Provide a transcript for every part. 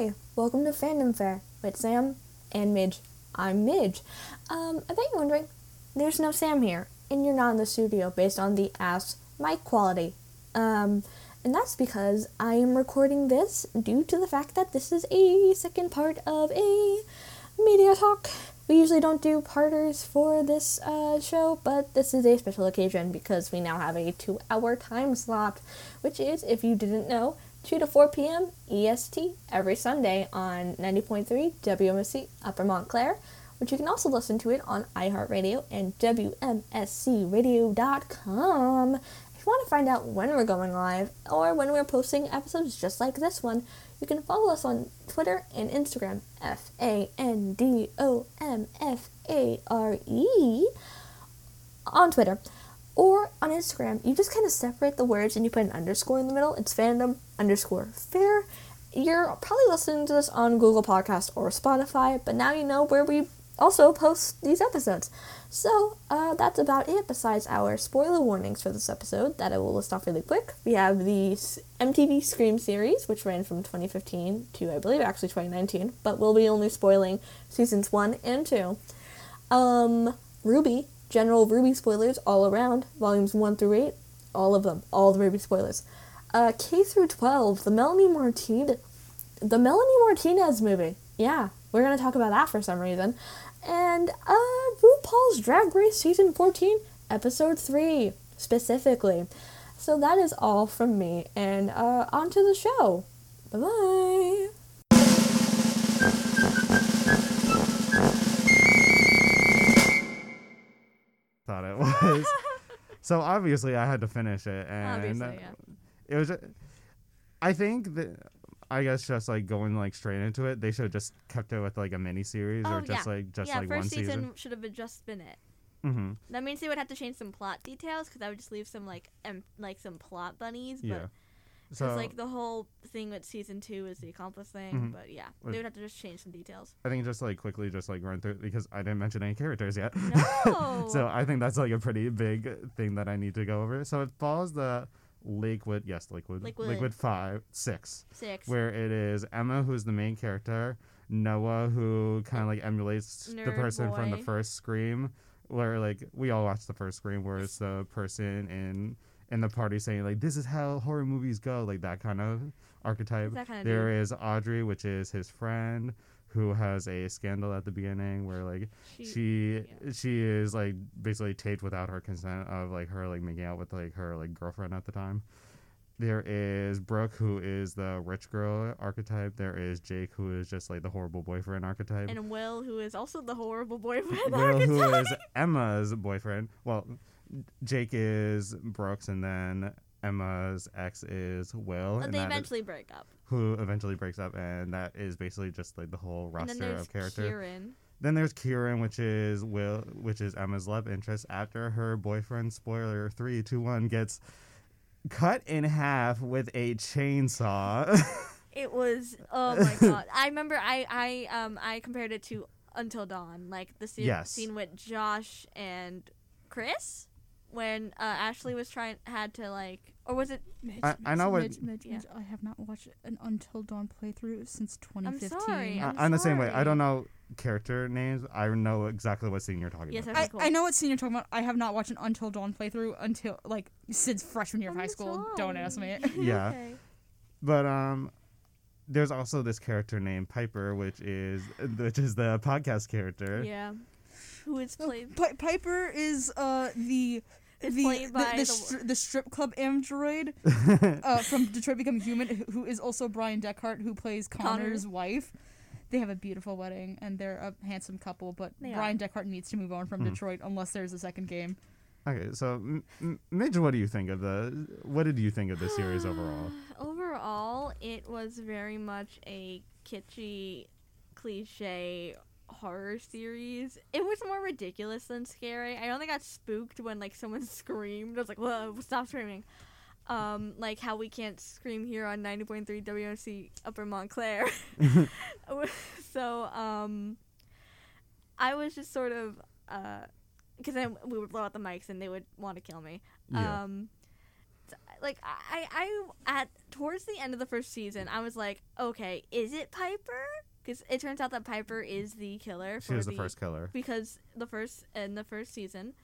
Hi, welcome to FandomFare with Sam and Midge. I'm Midge. Um, I bet you're wondering, there's no Sam here, and you're not in the studio based on the ass mic quality. Um, and that's because I am recording this due to the fact that this is a second part of a media talk. We usually don't do parters for this uh, show, but this is a special occasion because we now have a two hour time slot, which is, if you didn't know, 2 to 4 p.m. EST every Sunday on 90.3 WMSC Upper Montclair, which you can also listen to it on iHeartRadio and WMSCRadio.com. If you want to find out when we're going live or when we're posting episodes just like this one, you can follow us on Twitter and Instagram, F A N D O M F A R E, on Twitter. Or on Instagram, you just kind of separate the words and you put an underscore in the middle. It's fandom underscore fair. You're probably listening to this on Google Podcast or Spotify, but now you know where we also post these episodes. So uh, that's about it. Besides our spoiler warnings for this episode, that I will list off really quick. We have the MTV Scream series, which ran from 2015 to I believe actually 2019, but we'll be only spoiling seasons one and two. Um, RWBY, general RWBY spoilers all around, volumes one through eight, all of them, all the RWBY spoilers. Uh, K through 12, the Melanie Martinez, the Melanie Martinez movie. Yeah, we're gonna talk about that for some reason and uh, RuPaul's Drag Race Season 14, Episode 3, specifically. So that is all from me, and uh, on to the show. Bye bye. Thought it was. so obviously I had to finish it, and Obviously, yeah. it was. I think that I guess just like going like straight into it, they should have just kept it with like a mini series or Oh, just yeah. like just yeah, like first one season, season. should have just been it. Mm-hmm. That means they would have to change some plot details because I would just leave some like em- like some plot bunnies. But Yeah. Because So like the whole thing with season two is the accomplice thing. Mhm. But yeah, they would have to just change some details. I think just like quickly just like run through because I didn't mention any characters yet. No. so I think that's like a pretty big thing that I need to go over. So it follows the Lakewood, yes, Lakewood, Lakewood. five, six, Six. where it is Emma who's the main character, Noah who kind of like emulates the Nerd person from the first Scream, where like we all watched the first Scream, where it's the person in in the party saying like this is how horror movies go, like that kind of archetype. that kind of There is Audrey, which is his friend, who has a scandal at the beginning where like she yeah. she is like basically taped without her consent of like her like making out with like her like girlfriend at the time. There is Brooke, who is the rich girl archetype. There is Jake, who is just like the horrible boyfriend archetype. And Will, who is also the horrible boyfriend. Will, who archetype. is Emma's boyfriend. Well, Jake is Brooke's, and then Emma's ex is Will, But and they that is- eventually break up. who eventually breaks up, and that is basically just like the whole roster of characters. Kieran. Then there's Kieran, which is Will, which is Emma's love interest. After her boyfriend, spoiler three, two, one, gets cut in half with a chainsaw. It was oh my god. I remember I I um I compared it to Until Dawn, like the scene, Yes. scene with Josh and Chris when uh, Ashley was trying had to like or was it Mitch, I- I know what- Mitch, Mitch, Yeah. Mitch, I have not watched an Until Dawn playthrough since 2015. I'm 2015. sorry. I- I'm I'm the same way. I don't know character names. I know exactly what scene you're talking Yes, about. okay, I, cool. I know what scene you're talking about. I have not watched an Until Dawn playthrough until like since freshman year of I'm high school. Don't ask me. Yeah. Okay. But um, there's also this character named Piper, which is which is the podcast character. Yeah. Who is played Pi- Piper is uh the Is the played the, by the, the- stri- the strip club android uh, from Detroit Become Human, who- who is also Bryan Dechart, who plays Connor. Connor's wife. They have a beautiful wedding, and they're a handsome couple. But They Bryan Dechart needs to move on from Mhm. Detroit unless there's a second game. Okay, so M- M- Midge, what do you think of the? What did you think of the series overall? Overall, it was very much a kitschy, cliche horror series. It was more ridiculous than scary. I only got spooked when like someone screamed. I was like, "Whoa, stop screaming!" Um, like how we can't scream here on ninety point three WMC Upper Montclair. so um, I was just sort of uh, because then we would blow out the mics and they would want to kill me. Yeah. Um, like I I at towards the end of the first season, I was like, okay, is it Piper? Because it turns out that Piper is the killer. She was the first killer. because the first in the first season,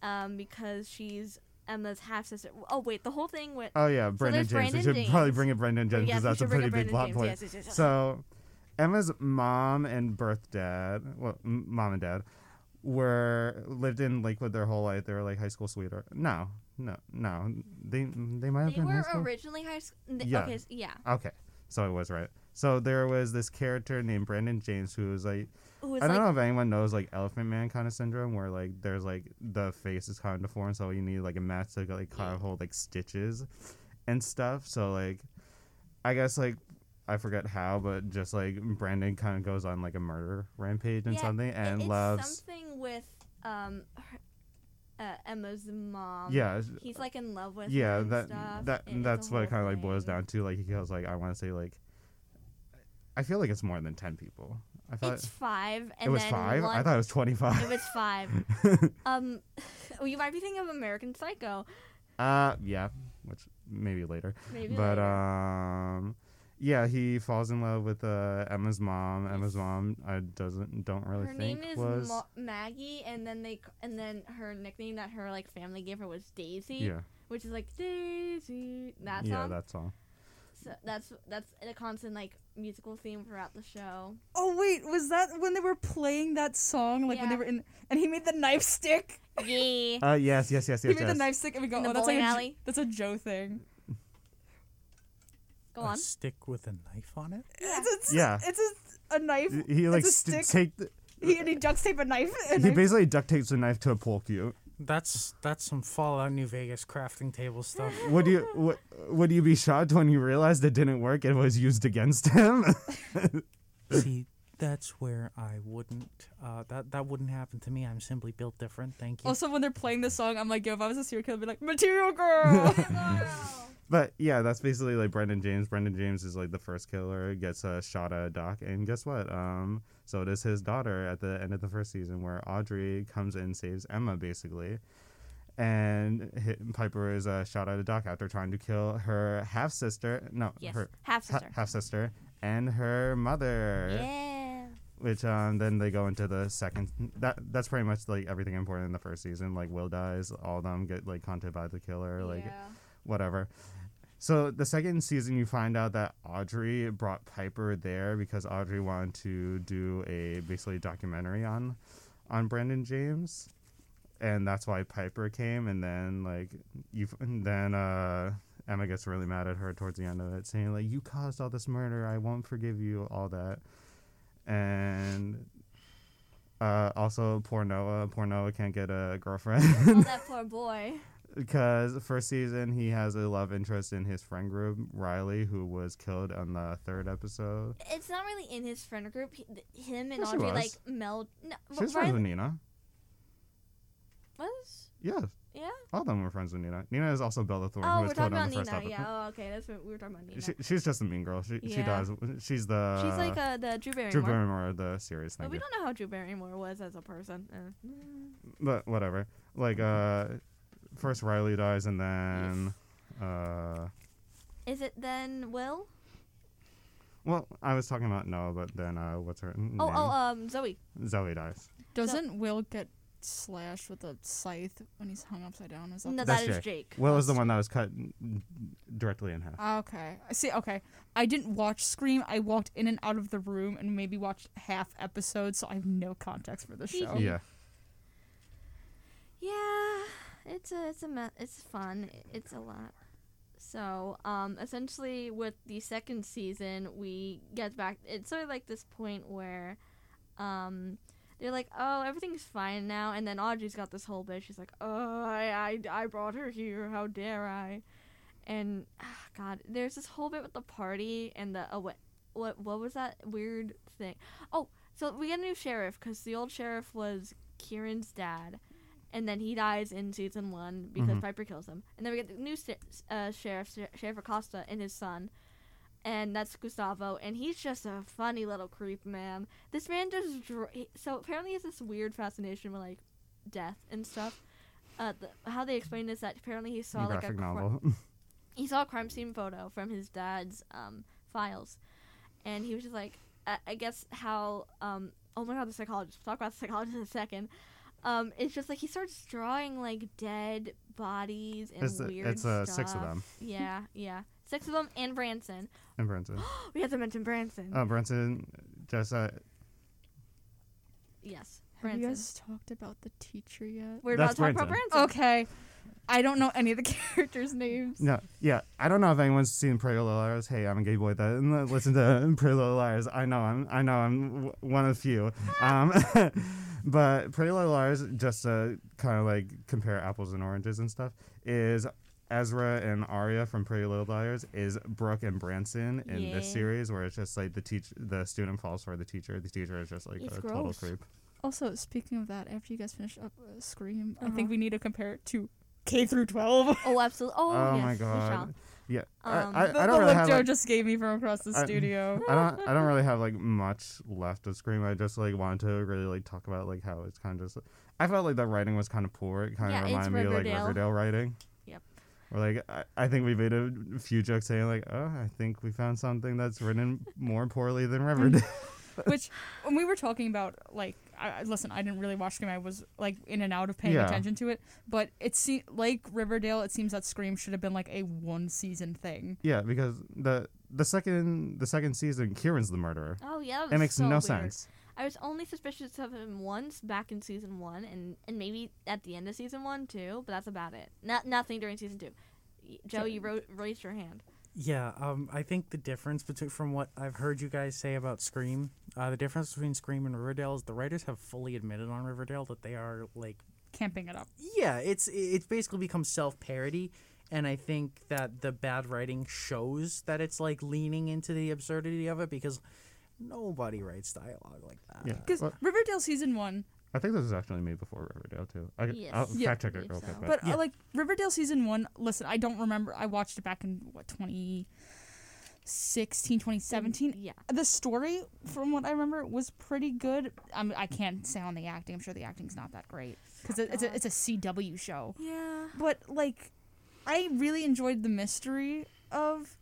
um, because she's Emma's half sister. Oh wait, the whole thing with Oh yeah, Brandon there's James. we Brandon should probably bring in Brandon James because we that's a pretty big plot James. point. Yes, yes, yes. So, Emma's mom and birth dad, well, m- mom and dad, were lived in Lakewood their whole life. They were like high school sweetheart. No, no, no. They they might have they been high were school. originally high school. Yeah. Okay, yeah. okay, so I was right. So there was this character named Brandon James who was like Who I don't like, know if anyone knows like Elephant Man kind of syndrome, where like there's like the face is kind of deformed, so you need like a mask to like kind of hold like stitches and stuff. So like, I guess like I forget how, but just like Brandon kind of goes on like a murder rampage and Yeah, something, it- and it's loves something with um her, uh, Emma's mom. yeah He's like in love with yeah her and that stuff, that and it's that's what it whole kind of like boils thing. down to. Like he goes like I want to say like. I feel like it's more than ten people. I thought It's five, and it was then five. One, I thought it was twenty-five. it was five. um, well, you might be thinking of American Psycho. Uh, yeah, which maybe later. Maybe but later. um, yeah, he falls in love with uh Emma's mom. Emma's mom, I doesn't don't really her think name is was Ma- Maggie, and then they and then her nickname that her like family gave her was Daisy, yeah which is like Daisy. That song. yeah that song. So that's that's a constant like musical theme throughout the show. Oh wait, was that when they were playing that song? Like when they Yeah. were in, and he made the knife stick. Yeah. Uh, yes, yes, yes, yes. He made yes. the knife stick, and we go, In the "Oh, that's like bowling a, alley? that's a Joe thing." Go a on. stick with a knife on it. Yeah. It's a, Yeah. it's a, a knife. He- He like it's a st- stick. take. The, He and he duct tape a knife. A he knife. basically duct tapes the knife to a pole cue. That's that's some Fallout New Vegas crafting table stuff. Would you would, would you be shocked when you realized it didn't work? It was used against him. See, that's where I wouldn't. Uh, that that wouldn't happen to me. I'm simply built different. Thank you. Also, when they're playing this song, I'm like, yo, if I was a serial killer, I'd be like, Material Girl. But yeah, that's basically like Brandon James. Brandon James is like the first killer, gets a shot at a doc, and guess what? Um, so does his daughter at the end of the first season, where Audrey comes in, saves Emma basically, and hit, Piper is uh, shot at a doc after trying to kill her half sister. No, Yes. her Half sister. half sister and her mother. yeah. Which um then they go into the second. That that's pretty much like everything important in the first season. Like Will dies, all of them get like haunted by the killer. Like yeah. whatever. So the second season, you find out that Audrey brought Piper there because Audrey wanted to do a basically documentary on on Brandon James, and that's why Piper came. And then like you, and then uh, Emma gets really mad at her towards the end of it, saying like, "You caused all this murder. I won't forgive you." All that, and. Uh, also, poor Noah. Poor Noah can't get a girlfriend. Oh, that poor boy. because first season he has a love interest in his friend group Riley, who was killed on the third episode. It's not really in his friend group. He, th- him and Yes, she Audrey like meld. No, She was friends with Nina. was Yes, yeah. all of them were friends with Nina. Nina is also Bella Thorne, Oh, who we're was killed talking on about the first Nina. episode. Yeah. Oh, okay. That's what we were talking about. Nina. She, she's just a mean girl. She she Yeah. does. She's the She's like uh, the Drew Barrymore. Drew Barrymore of the series. but we you. don't know how Drew Barrymore was as a person. Uh, But whatever. Like uh, first Riley dies, and then uh, Is it then Will? well, I was talking about Noah, but then uh, what's her name? Oh, oh, um, Zoe. Zoe dies. Doesn't Will get slashed with a scythe when he's hung upside down? Is that No, the- that That's is Jake. Jake. Will is the one that was cut directly in half. Ah, Okay. I see. Okay. I didn't watch Scream. I walked in and out of the room and maybe watched half episodes, so I have no context for the show. Yeah. Yeah, it's a it's a me- it's fun. It's a lot. So, um, essentially, with the second season, we get back. It's sort of like this point where, um, they're like, "Oh, everything's fine now," and then Audrey's got this whole bit. She's like, "Oh, I I, I brought her here. How dare I?" And ah, God, there's this whole bit with the party and the oh, what what what was that weird thing? Oh, so we get a new sheriff because the old sheriff was Kieran's dad and then he dies in season one because Mhm. Piper kills him. And then we get the new st- uh, sheriff, Sheriff Acosta, and his son, and that's Gustavo, and he's just a funny little creep, man. This man just dr- he- so apparently he has this weird fascination with like death and stuff. Uh, the, how they explain is that apparently he saw like a novel. he saw a crime scene photo from his dad's um, files, and he was just like, I, I guess how um, oh my god, the psychologist. We'll talk about the psychologist in a second. Um, it's just like he starts drawing like dead bodies and It's, weird it's uh, stuff. six of them Yeah, yeah, six of them and Branson. And Branson. We have to mention Branson. Oh, Branson just uh, yes, Have Branson. you guys talked about the teacher yet? We're about That's to talk about Branson. Branson. Okay. I don't know any of the characters' names. no, yeah. I don't know if anyone's seen Pretty Little Liars. Hey, I'm a gay boy that listen to Pretty Little Liars. I know I'm I know I'm w- one of few. Um, but Pretty Little Liars, just to kind of like compare apples and oranges and stuff, is Ezra and Aria from Pretty Little Liars is Brooke and Branson in this series, where it's just like the teach the student falls for the teacher. The teacher is just like It's a total gross. creep. Also, speaking of that, after you guys finish up uh, Scream, I Uh-huh. think we need to compare it to K through 12. Oh, absolutely. Oh, Oh yes, my we god. Yeah, Um, I, I, I don't the really look have Joe like, just gave me from across the I- studio. I don't I don't really have like much left of Scream. I just like wanted to really like talk about like how it's kind of just I felt like the writing was kind of poor. It kind Yeah, of it's reminded me of like Riverdale. Riverdale writing. Yep. Or like I, I think we made a few jokes saying like, oh, I think we found something that's written more poorly than Riverdale. Mm-hmm. Which, when we were talking about, like, I, I- listen, I didn't really watch Scream. I was, like, in and out of paying Yeah. attention to it. But it se- like Riverdale, it seems that Scream should have been, like, a one season thing. yeah, because the the second the second season, Kieran's the murderer. Oh yeah, that It makes so no weird. sense. I was only suspicious of him once back in season one, and and maybe at the end of season one too. But that's about it. Not nothing during season two. Y- Joe, you ro- raised your hand. Yeah, um, I think the difference between from what I've heard you guys say about Scream, uh, the difference between Scream and Riverdale is the writers have fully admitted on Riverdale that they are like, Camping it up. yeah, it's it's basically become self parody, and I think that the bad writing shows that it's like leaning into the absurdity of it because nobody writes dialogue like that. Yeah, Because well, Riverdale season one, I think this was actually made before Riverdale too. I, Yes. I'll Yeah. fact check it Believe real so. quick. But, but Yeah. uh, like Riverdale season one, listen, I don't remember. I watched it back in, what, 2016, 2017. Yeah. the story from what i remember was pretty good I'm, i can't say on the acting i'm sure the acting's not that great because it, it's, a, it's a cw show Yeah. but like i really enjoyed the mystery of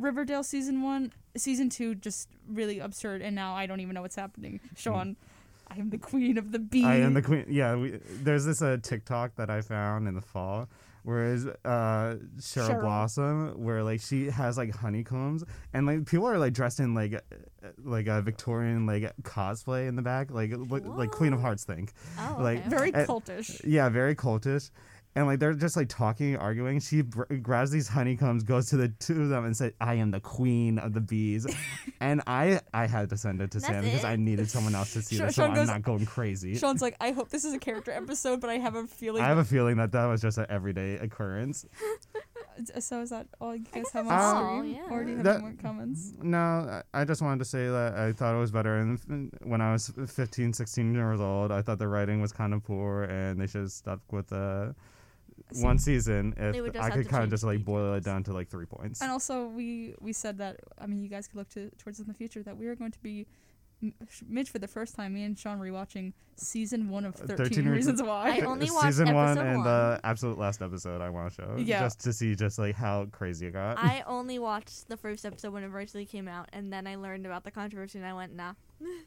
riverdale season one season two just really absurd and now i don't even know what's happening sean i am the queen of the bee I am the queen. Yeah, we, there's this uh, TikTok that I found in the fall, whereas uh, Cheryl, Cheryl. Blossom, where like she has like honeycombs, and like people are like dressed in like uh, like a Victorian like cosplay in the back, like like, like Queen of Hearts think. Oh, Like, okay. very Uh, cultish Yeah, very cultish. And like they're just like talking, arguing. She br- grabs these honeycombs, goes to the two of them, and said, "I am the queen of the bees." and I, I had to send it to That's Sam because? I needed someone else to see Sean- this, so Sean I'm goes- not going crazy. sean's like i hope this is a character episode but i have a feeling I have a feeling that that was just an everyday occurrence. so is that all you guys have on that's all, Scream yeah. or do you have That- any more comments No, I- I just wanted to say that I thought it was better. And when I was 15, 16 years old, I thought the writing was kind of poor, and they should have stuck with uh, See- one season. If I could kind of just like boil it down to like three points. And also, we we said that I mean, you guys could look to towards in the future that we are going to be Mitch for the first time. Me and Sean rewatching season one of Uh, Thirteen, 13 Reasons Why. I only watched season one and one. the absolute last episode. I want to show Yeah. just to see just like how crazy it got. I only watched the first episode when it originally came out, and then I learned about the controversy, and I went, nah.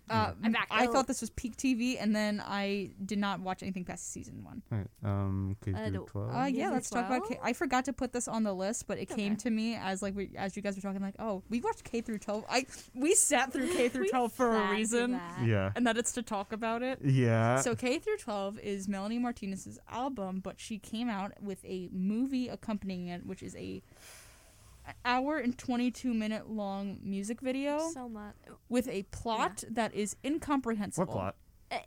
Uh, I'm back. I thought this was peak TV, and then I did not watch anything past season one. Alright, um, K Uh, through do- twelve. Uh, yeah, Season let's talk about. K- 12? I forgot to put this on the list, but it It's came okay. to me as like we, as you guys were talking, like, oh, we watched K through twelve. I we sat through K through We twelve for a through reason, that. yeah, and that it's to talk about it. yeah. So K through 12 is Melanie Martinez's album, but she came out with a movie accompanying it, which is a an hour and 22 minute long music video So much. with a plot that is incomprehensible. what plot?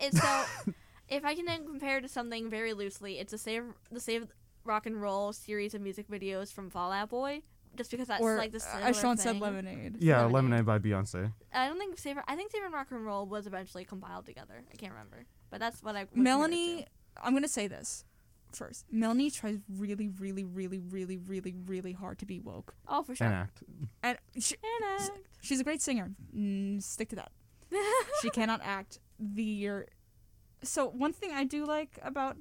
It's so. if I can then compare to something very loosely, it's a save the save rock and roll series of music videos from Fall Out Boy. Just because that's Or like the uh, similar as Sean said. Lemonade. Yeah, Lemonade. Lemonade by Beyonce. I don't think Save. I think Save and Rock and Roll was eventually compiled together. I can't remember, but that's what I. would compare it Melanie. I'm gonna say this first. Melanie tries really, really, really, really, really, really hard to be woke, Oh, for An sure. act. and she, And she's a great singer. Mm, stick to that. she cannot act the year. So one thing I do like about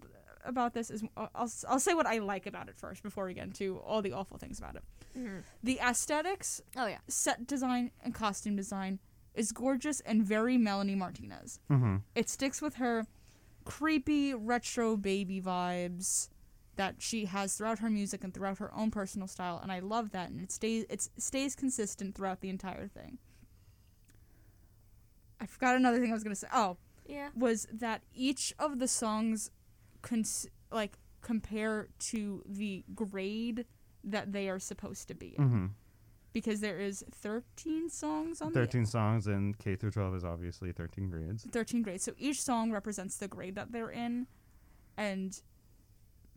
about this is I'll I'll I'll say what I like about it first before we get into all the awful things about it. Mhm. The aesthetics, Oh yeah. set design, and costume design is gorgeous and very Melanie Martinez. Mm-hmm. It sticks with her creepy retro baby vibes that she has throughout her music and throughout her own personal style, and I love that. And it stays it stays consistent throughout the entire thing. I forgot another thing I was gonna say. Oh, Yeah. was that each of the songs cons- like compare to the grade that they are supposed to be in. Mm-hmm. Because there is 13 songs on 13 songs and K through 12 is obviously 13 grades. 13 grades so each song represents the grade that they're in and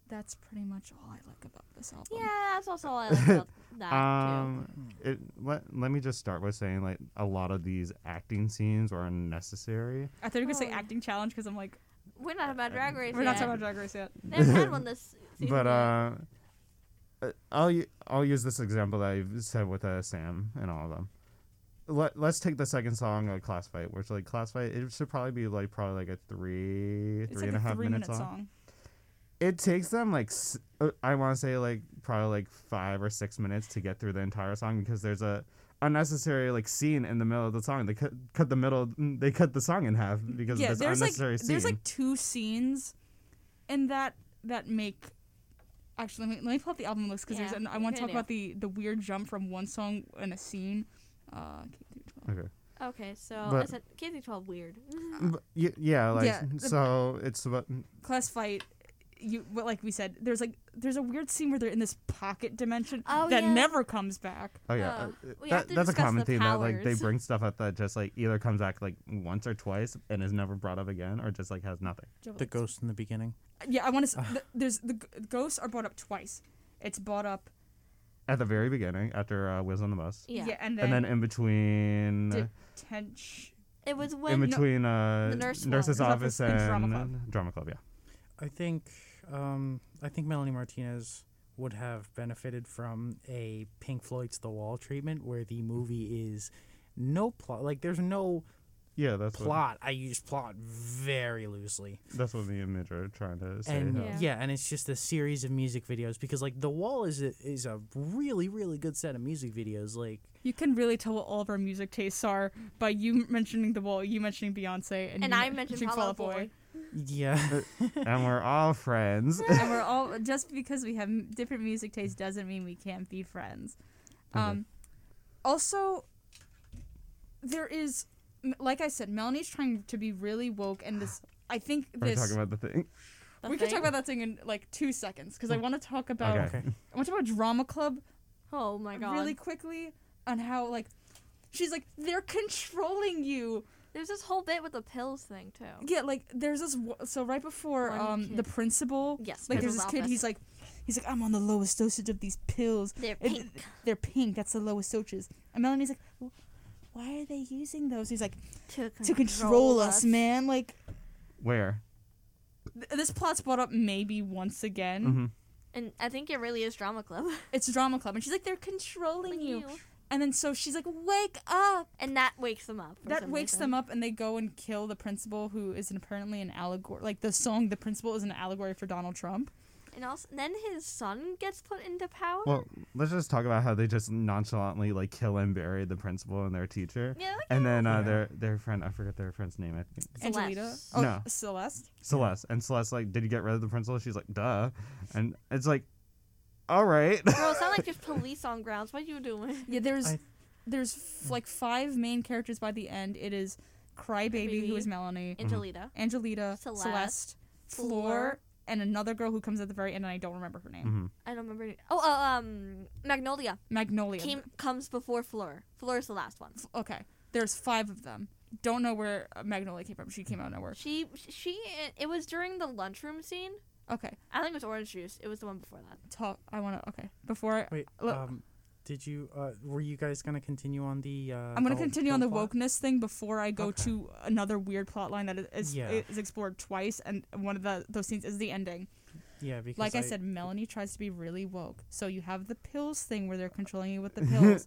that's pretty much all I like about this album Yeah, that's also all I like about that Um, it let, let me just start by saying like a lot of these acting scenes were unnecessary. I thought you were gonna say Oh. acting challenge because I'm like. We're not about Drag Race we're yet. not talking about Drag Race yet They haven't had one this season. but yet. uh, I'll I'll use this example that I've said with uh, Sam and all of them. Let Let's take the second song, uh, "Class Fight," which like "Class Fight," it should probably be like probably like a three it's three like and a half minute minute song. song. It takes them like uh, I want to say like probably like five or six minutes to get through the entire song because there's a unnecessary like scene in the middle of the song. They cut cut the middle. They cut the song in half because yeah of this there's like unnecessary scene. there's like two scenes in that that make actually let me, let me pull up the album list because Yeah, there's an, I want to talk idea. about the the weird jump from one song and a scene uh K through 12. okay. okay, so I but- said K through 12 weird. But y- yeah, like Yeah, the- so it's about class fight you well, like we said there's like there's a weird scene where they're in this pocket dimension Oh, that yeah. never comes back oh yeah, Uh, uh, we have that, that's a common the theme that like they bring stuff up that just like either comes back like once or twice and is never brought up again or just like has nothing. The ghost in the beginning. yeah i want to th- there's the g- ghosts are brought up twice it's brought up At the very beginning, after uh, Wheels on the Bus, Yeah. and and then then, in between. detention It was when in when between uh, the nurse nurse's one. office And and drama club. drama club, yeah. I think um, I think Melanie Martinez would have benefited from a Pink Floyd's The Wall treatment where the movie is no plot like there's no Yeah, that's plot. I use plot very loosely. that's what me and Midge are trying to say. and how- Yeah. yeah. and it's just a series of music videos because like The Wall is a, is a really really good set of music videos like you can really tell what all of our music tastes are by you mentioning the wall you mentioning beyonce and, and you I mentioned Fall Out Boy. Yeah and we're all friends. and we're all just because we have m- different music tastes doesn't mean we can't be friends. Okay. Um, also, there is, m- like I said, Melanie's trying to be really woke, and this. I think Are we this. talking about the thing? The we can thing. talk about that thing in like two seconds because I want to talk about. Okay. okay I want to talk about Drama Club Oh my god. really quickly on how like she's like they're controlling you. There's this whole bit with the pills thing too. Yeah, like there's this. w- So right before One um the principal, Yes. like there's Principal's this kid. office. He's like, he's like, I'm on the lowest dosage of these pills. They're It- pink. they're pink. That's the lowest dosage. And Melanie's like, "Wh- why are they using those? He's like, to to control us, man. Like Where? th- this plot's brought up maybe once again. hmm And I think it really is drama club. It's drama club, and she's like, they're controlling you. And then so she's like, wake up. And that wakes them up. That wakes reason. them up, and they go and kill the principal, who is apparently an allegory. Like the song, the principal is an allegory for Donald Trump. And also, then his son gets put into power. Well, let's just talk about how they just nonchalantly like kill and bury the principal and their teacher, yeah, like and then uh, their their friend I forget their friend's name. I think Angelita. Celeste. Oh, No. Celeste. Celeste. And Celeste like, did you get rid of the principal? She's like, duh, and it's like, all right. Bro, it's not like there's police on grounds. What are you doing? Yeah, there's I- there's f- like five main characters by the end. It is Crybaby, who Crybaby. is Melanie, Angelita. Angelita, Celeste, Celeste, Fleur, Fleur. and another girl who comes at the very end, and I don't remember her name. hmm I don't remember. Oh, uh, um, Magnolia Magnolia. came comes before Fleur. Fleur is the last one. F- Okay, there's five of them. Don't know where uh, Magnolia came from. She came out of nowhere. She she it was during the lunchroom scene. Okay, I think it was orange juice. It was the one before that. talk. I want to. Okay, before I, wait Look. um did you uh were you guys gonna continue on the uh I'm gonna the- continue on the plot? wokeness thing before I go Okay. to another weird plot line that is is, Yeah. is explored twice, and one of the those scenes is the ending. yeah because Like I, said, Melanie tries to be really woke. So you have the pills thing where they're controlling you with the pills.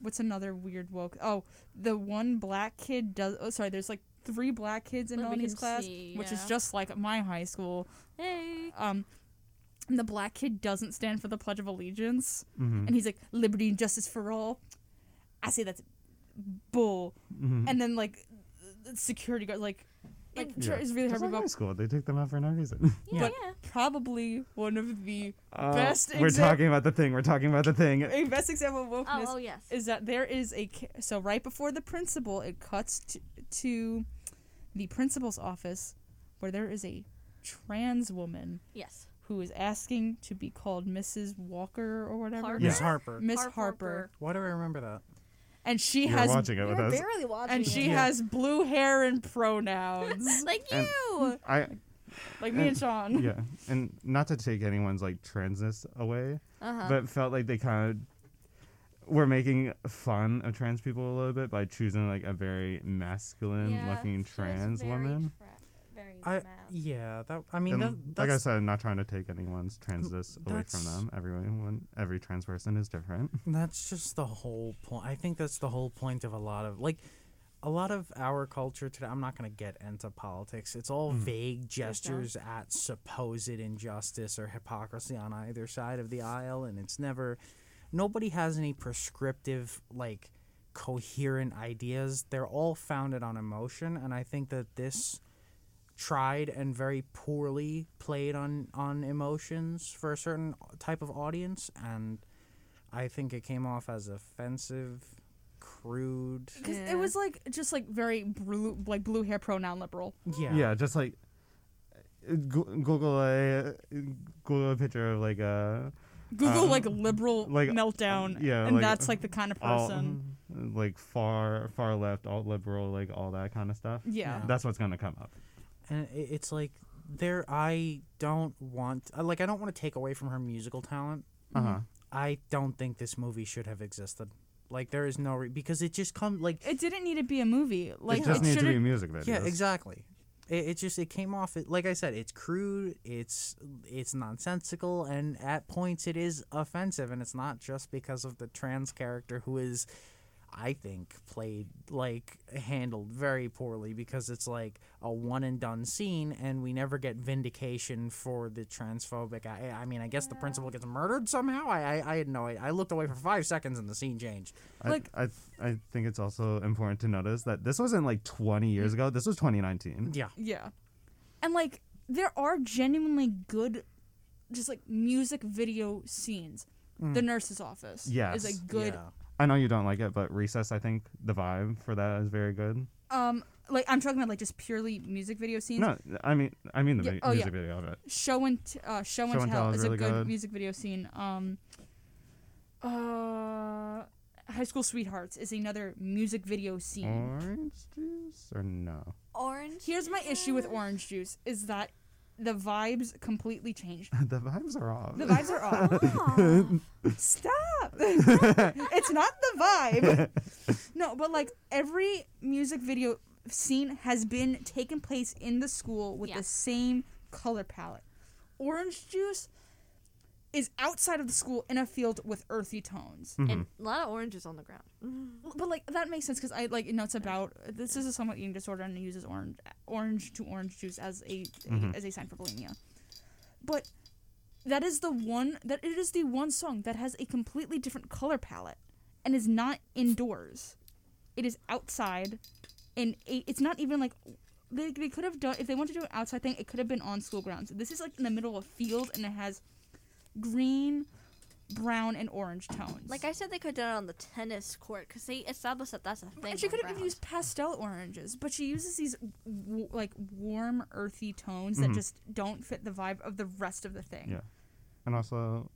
What's another weird woke? Oh, the one black kid does. Oh, sorry. There's like three black kids in That we Melanie's class, see, which is just like my high school. Hey. Um, and the black kid doesn't stand for the Pledge of Allegiance, Mhm. and he's like liberty and justice for all. I say that's bull. Mhm. And then like security guard like like It- try- it's really hard Just to like high school, they take them out for no reason. Yeah, but- yeah. Probably one of the Uh, Best We're exam- talking about the thing. We're talking about the thing. a best example of wokeness Oh, oh yes. is that there is a ca- so right before the principal it cuts to, to the principal's office where there is a trans woman yes. who is asking to be called Mrs. Walker or whatever. Harper? Miss Harper. Miss Harp Harper. Why do I remember that? And she You're has watching it We with were us. barely watching. and it. she Yeah. has blue hair and pronouns. like And- you. I like me and Sean. yeah, and not to take anyone's like transness away, Uh-huh. but felt like they kind of were making fun of trans people a little bit by choosing like a very masculine Yeah, looking she was trans very woman. tra- very I yeah. That I mean And that, like I that's said, not trying to take anyone's transness mm, away from them. Everyone, every trans person is different. That's just the whole point. I think that's the whole point of a lot of like a lot of our culture today. I'm not going to get into politics. It's all mm. vague gestures at supposed injustice or hypocrisy on either side of the aisle, and it's never. Nobody has any prescriptive like coherent ideas. They're all founded on emotion, and I think that this tried and very poorly played on on emotions for a certain type of audience and I think it came off as offensive, crude. Because Yeah. it was like just like very blue, like blue hair pronoun liberal. Yeah. Yeah, just like uh, Google a Google a picture of like a Google Uh, like liberal like, meltdown, yeah, and like, that's like the kind of all person. like far far left, alt liberal, like all that kind of stuff. yeah. That's what's gonna come up. And it's like there I don't want uh, like I don't want to take away from her musical talent. Uh huh. I don't think this movie should have existed. Like there is no re- because it just come like It didn't need to be a movie. Like it just it needs to should've- be music videos. yeah, exactly. It, it just it came off it like I said it's crude, it's it's nonsensical and at points it is offensive and it's not just because of the trans character who is I think played like handled very poorly because it's like a one and done scene and we never get vindication for the transphobic I, I mean I guess the principal gets murdered somehow I I, I had no I looked away for 5 seconds and the scene changed I, Like- I I think it's also important to notice that this wasn't like 20 years ago. This was 2019. yeah Yeah. And like there are genuinely good just like music video scenes. The mm. nurse's office is Yes. a good yeah. I know you don't like it, but Recess, I think the vibe for that is very good. um like I'm talking about like just purely music video scenes. No, I mean I mean the Yeah, vi- oh, yeah. music video of it. Show and t- uh, show, and and tell, Tell is is really a good, good. music video scene. Um, uh, High School Sweethearts is another music video scene. Orange juice or no? Orange. Here's my issue with Orange Juice is that the vibes completely changed. the vibes are off. The vibes are off. Stop! it's not the vibe. No, but like every music video scene has been taken place in the school with Yeah. the same color palette. Orange juice is outside of the school in a field with earthy tones. Mhm. and a lot of oranges on the ground. But like that makes sense because I like you know it's about this is a somewhat eating disorder and it uses orange orange to orange juice as a, a Mhm. as a sign for bulimia. But that is the one that it is the one song that has a completely different color palette and is not indoors. It is outside, and it's not even like they, they could have done if they wanted to do an outside thing. It could have been on school grounds. This is like in the middle of a field and it has green, brown, and orange tones. Like I said, they could have done it on the tennis court because they established that that's a thing. And she could have even ground. used pastel oranges, but she uses these w- like warm, earthy tones that Mhm. just don't fit the vibe of the rest of the thing. Yeah. And also,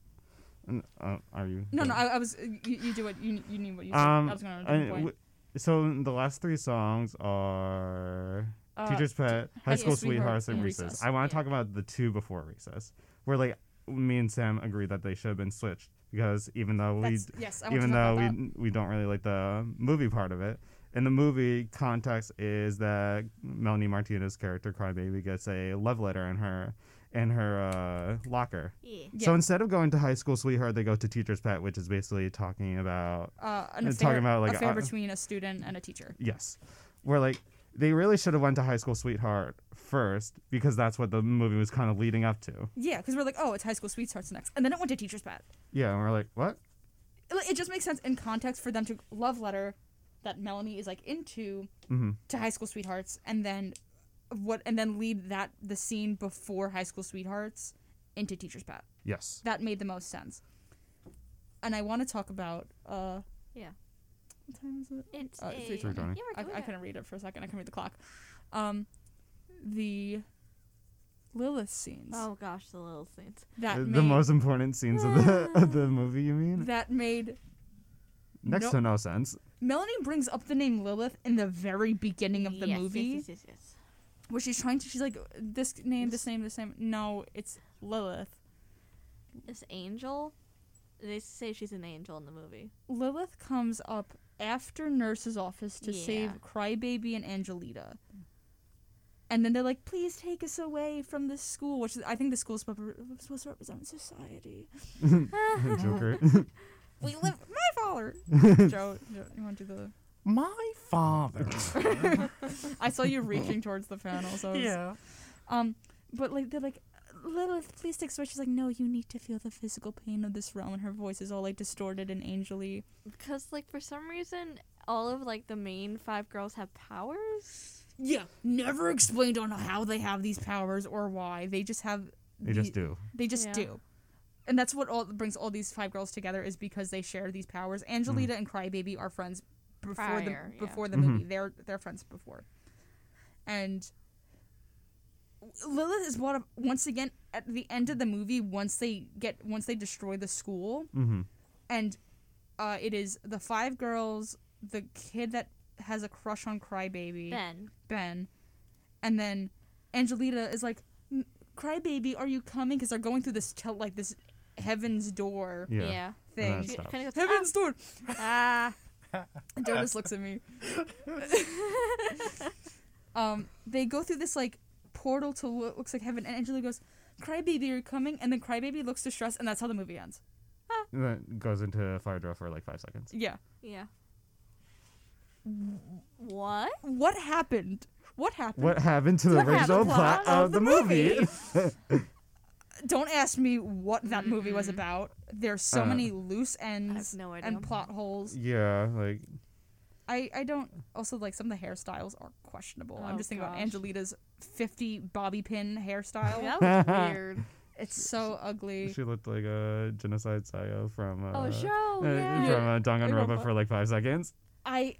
n- uh, are you? No, no, done? I, I was. You, you do what you you knew what you said. Um, I was going to I- a point. w- so the last three songs are Uh, Teacher's Pet, High School Sweethearts, Sweethearts, and and Recess. Recess. I want to Yeah. talk about the two before Recess, where like me and Sam agreed that they should have been switched because even though we yes, even though we we don't really like the movie part of it. In the movie context is that Melanie Martinez's character Crybaby gets a love letter in her in her uh, locker. Yeah. So Yeah. instead of going to High School Sweetheart, they go to Teacher's Pet, which is basically talking about. Uh, an affair, talking about, like, affair uh, between a student and a teacher. yes, we're like they really should have went to High School Sweetheart first because that's what the movie was kind of leading up to. Yeah, because we're like, oh, it's High School Sweethearts next, and then it went to Teacher's Pet. Yeah, and we're like, what? It it just makes sense in context for them to love letter that Melanie is like into hmm to High School Sweethearts, and then what, and then lead that the scene before High School Sweethearts into Teacher's Pet. Yes. That made the most sense. And I want to talk about uh, Yeah. What time is it? It's Uh, three twenty. Yeah, I, we're I doing couldn't read it for a second. I couldn't read the clock. Um, the Lilith scenes Oh gosh, the little scenes. that The, made the most important scenes of the of the movie, you mean? that made Next no- to no sense. Melanie brings up the name Lilith in the very beginning of the Yes, movie, Yes, yes, yes, yes. where she's trying to. She's like, this name, this name, this name. No, it's Lilith. This angel. They say she's an angel in the movie. Lilith comes up after Nurse's office to save Crybaby and Angelita. And then they're like, please take us away from this school, which is, I think the school is supposed to- represent society. Joker. We live, my father. Joe, Joe, you want to do the. My father. I saw you reaching towards the panel, so. Yeah. Um, but like, they're like, Lilith, please take us away. She's like, no, you need to feel the physical pain of this realm. And her voice is all like distorted and angely. Because like for some reason, all of like the main five girls have powers. Yeah, never explained on how they have these powers or why. They just have. they just do. They just Yeah. do. And that's what all brings all these five girls together is because they share these powers. Angelita and Crybaby are friends before Prior, the yeah. before the Mhm. movie. They're they're friends before. And Lilith is brought up once again at the end of the movie once they get once they destroy the school Mm-hmm. and uh, it is the five girls, the kid that has a crush on Crybaby, Ben. Ben, and then Angelita is like, "Crybaby, are you coming?" Because they're going through this tel- like this heaven's door Yeah. Yeah. thing. She kind of goes, Heaven's door. ah. And Joe just looks at me. um, they go through this like portal to what looks like heaven, and Angelita goes, "Crybaby, you're you coming?" And then Crybaby looks distressed, and that's how the movie ends. And then goes into fire drill for like five seconds. Yeah. Yeah. What? What happened? What happened? What happened to the What original plot Plot of the movie? don't ask me what that movie was about. There's so Uh, many loose ends no and plot holes. yeah, like I, I don't also like some of the hairstyles are questionable. I'm Oh, just thinking gosh. about Angelita's 50 bobby pin hairstyle. That was weird. It's so ugly. she looked like a genocide Syo from uh, oh, show. uh, Yeah. from uh, Danganronpa Danganronpa. for like five seconds I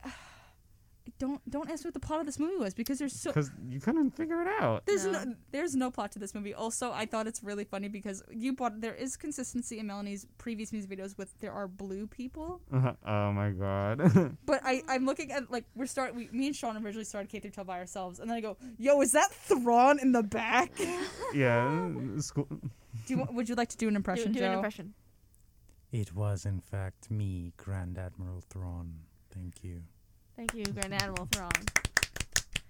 don't don't ask me what the plot of this movie was because there's so because you couldn't figure it out. there's no. No. there's no plot to this movie. Also, I thought it's really funny because you bought there is consistency in Melanie's previous music videos with there are blue people. Uh-huh. oh my god. But I, I'm looking at like we're start we, me and Sean originally started K through 12 by ourselves, and then I go, "Yo, is that Thrawn in the back?" yeah, school. you would you like to do an Do, impression, do Joe? an impression. It was, in fact, me, Grand Admiral Thrawn. Thank you. Thank you, Grand Admiral Thrawn.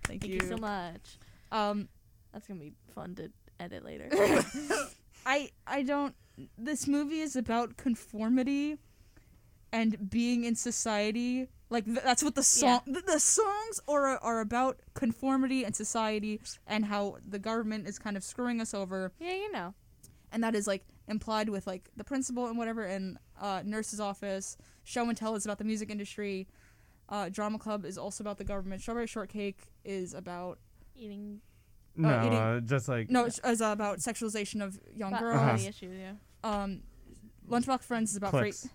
Thank, Thank you. so much. Um, That's gonna be fun to edit later. I I don't. This movie is about conformity and being in society. Like th- that's what the song. The, the songs are are about conformity and society and how the government is kind of screwing us over. yeah, you know. and that is like implied with like the principal and whatever in uh, nurse's office. Show and tell is about the music industry. Uh, drama club is also about the government. Strawberry shortcake is about Eating No, eating- uh, just like no, it's, is about sexualization of young about girls. all Uh-huh. the issues, yeah. Um, Lunchbox Friends is about fra- cliques.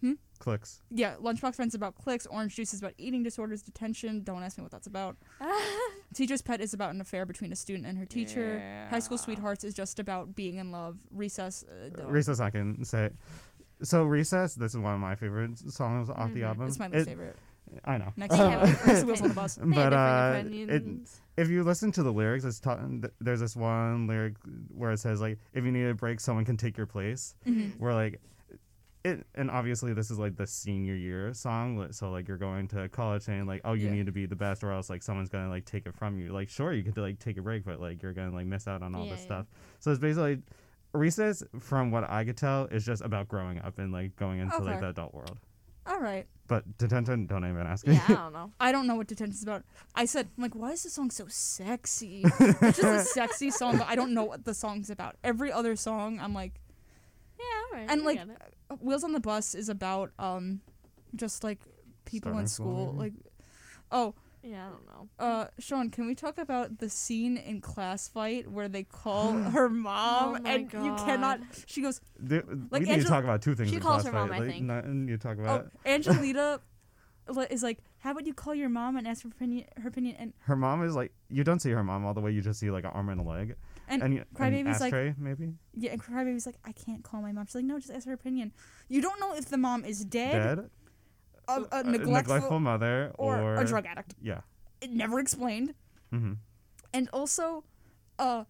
Hmm? Cliques. yeah, Lunchbox Friends is about cliques. Orange Juice is about eating disorders, detention. Don't ask me what that's about. Teacher's Pet is about an affair between a student and her teacher. High School Sweethearts is just about being in love. Recess. Uh, Recess, I can say. So Recess, this is one of my favorite songs off the Mhm. album. It's my least It- favorite. I know. Next They to have Wheels on the Bus. But uh, it, if you listen to the lyrics, it's ta- there's this one lyric where it says like, "If you need a break, someone can take your place." Mhm. Where like, it and obviously this is like the senior year song, so like you're going to college saying like, "Oh, you Yeah. need to be the best, or else like someone's gonna like take it from you." Like, sure, you could like take a break, but like you're gonna like miss out on all Yeah, this yeah. stuff. So it's basically. Recess, from what I could tell, is just about growing up and like going into like the adult world. All right. But detention, don't even ask me. Yeah, I don't know. I don't know what detention's about. I said, I'm like, why is the song so sexy? it's just a sexy song, but I don't know what the song's about. Every other song, I'm like, Yeah, all right. and I like, get it. Wheels on the Bus is about um, just like people in Starting school, school. Like, oh, yeah, I don't know. uh, Sean, can we talk about the scene in Class Fight where they call her mom Oh my and you cannot? She goes, There- Like we need Angel- to talk about two things. She in calls class her mom, fight. I Like, think. not- and you talk oh, about Angelita li- is like, how about you call your mom and ask for opinion, her opinion? And her mom is like you don't see her mom all the way. You just see like an arm and a leg, and, and, you- Crybaby's like- ashtray maybe yeah, and Crybaby's like, I can't call my mom. She's like, no, just ask her opinion. You don't know if the mom is dead, dead, a, a A neglectful, neglectful mother, or, or, a drug addict. Yeah. It never explained. hmm And also, uh,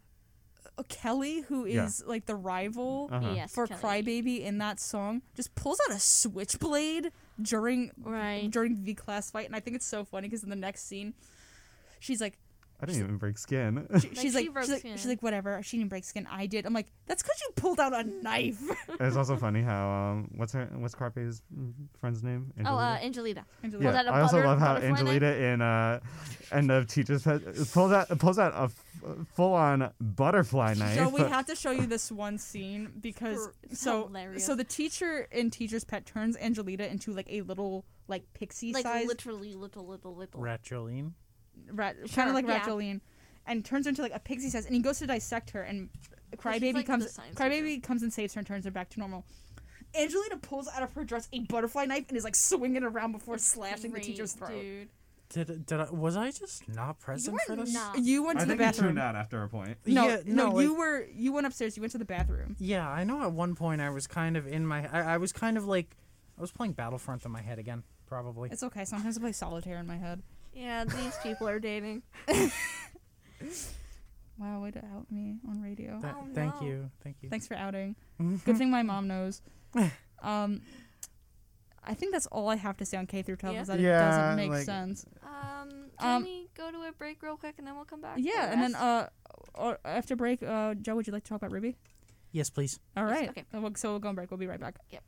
uh, Kelly, who is Yeah. like the rival. Uh-huh. Yes, for Kelly. Crybaby in that song just pulls out a switchblade during Right. during the class fight, and I think it's so funny because in the next scene, she's like, I didn't even break skin. she, Like, she's she like, broke she's like, skin. she's like, whatever, she didn't break skin, I did. I'm like, that's because you pulled out a knife. it's also funny how um what's her what's Carpe's friend's name? Oh, uh, Angelita? Angelita. yeah, that a I also butter- love how butterfly knife? Angelita in uh and the teacher's pet pulls out pulls out a f- full on butterfly knife. so we have to show you this one scene because It's so hilarious. so the teacher in Teacher's Pet turns Angelita into like a little like pixie like size literally little, little, little. Ratuline. Rat, kind of like yeah. Ratoline, and turns her into like a pixie says, and he goes to dissect her, and Crybaby like comes, science Crybaby comes and saves her and turns her back to normal. Angelina pulls out of her dress a butterfly knife and is like swinging around before slashing the teacher's throat. Dude. Did did I, was I just not present for this? not. You went I to the think you bathroom. tuned out after a point. No, Yeah, no, no, you like- were you went upstairs. You went to the bathroom. Yeah, I know. At one point, I was kind of in my. I, I was kind of like, I was playing Battlefront in my head again. Probably. It's okay. Sometimes I play solitaire in my head. Yeah, these people are dating. Wow, way to out me on radio. Th- Oh, Thank no. you. Thank you. Thanks for outing. Good thing my mom knows. Um, I think that's all I have to say on K through 12 Yeah. is that it doesn't make like- sense. Um, can Um, we go to a break real quick and then we'll come back? Yeah, and then uh, or after break, uh, Jo, would you like to talk about RWBY? Yes, please. All right. Yes, okay. So we'll, so we'll go on break. We'll be right back. Yep.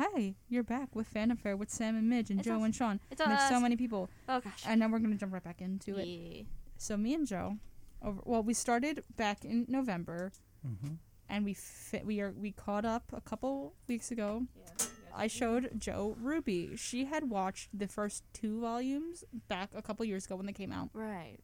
Hi, you're back with FandomFare with Sam and Midge and It's Jo us. and Sean. It's And There's so many people, oh gosh. and now we're gonna jump right back into it. Yeah. So me and Jo, over well, we started back in November, Mm-hmm. and we fi- we are we caught up a couple weeks ago. Yeah, I showed Jo RWBY. She had watched the first two volumes back a couple years ago when they came out, Right.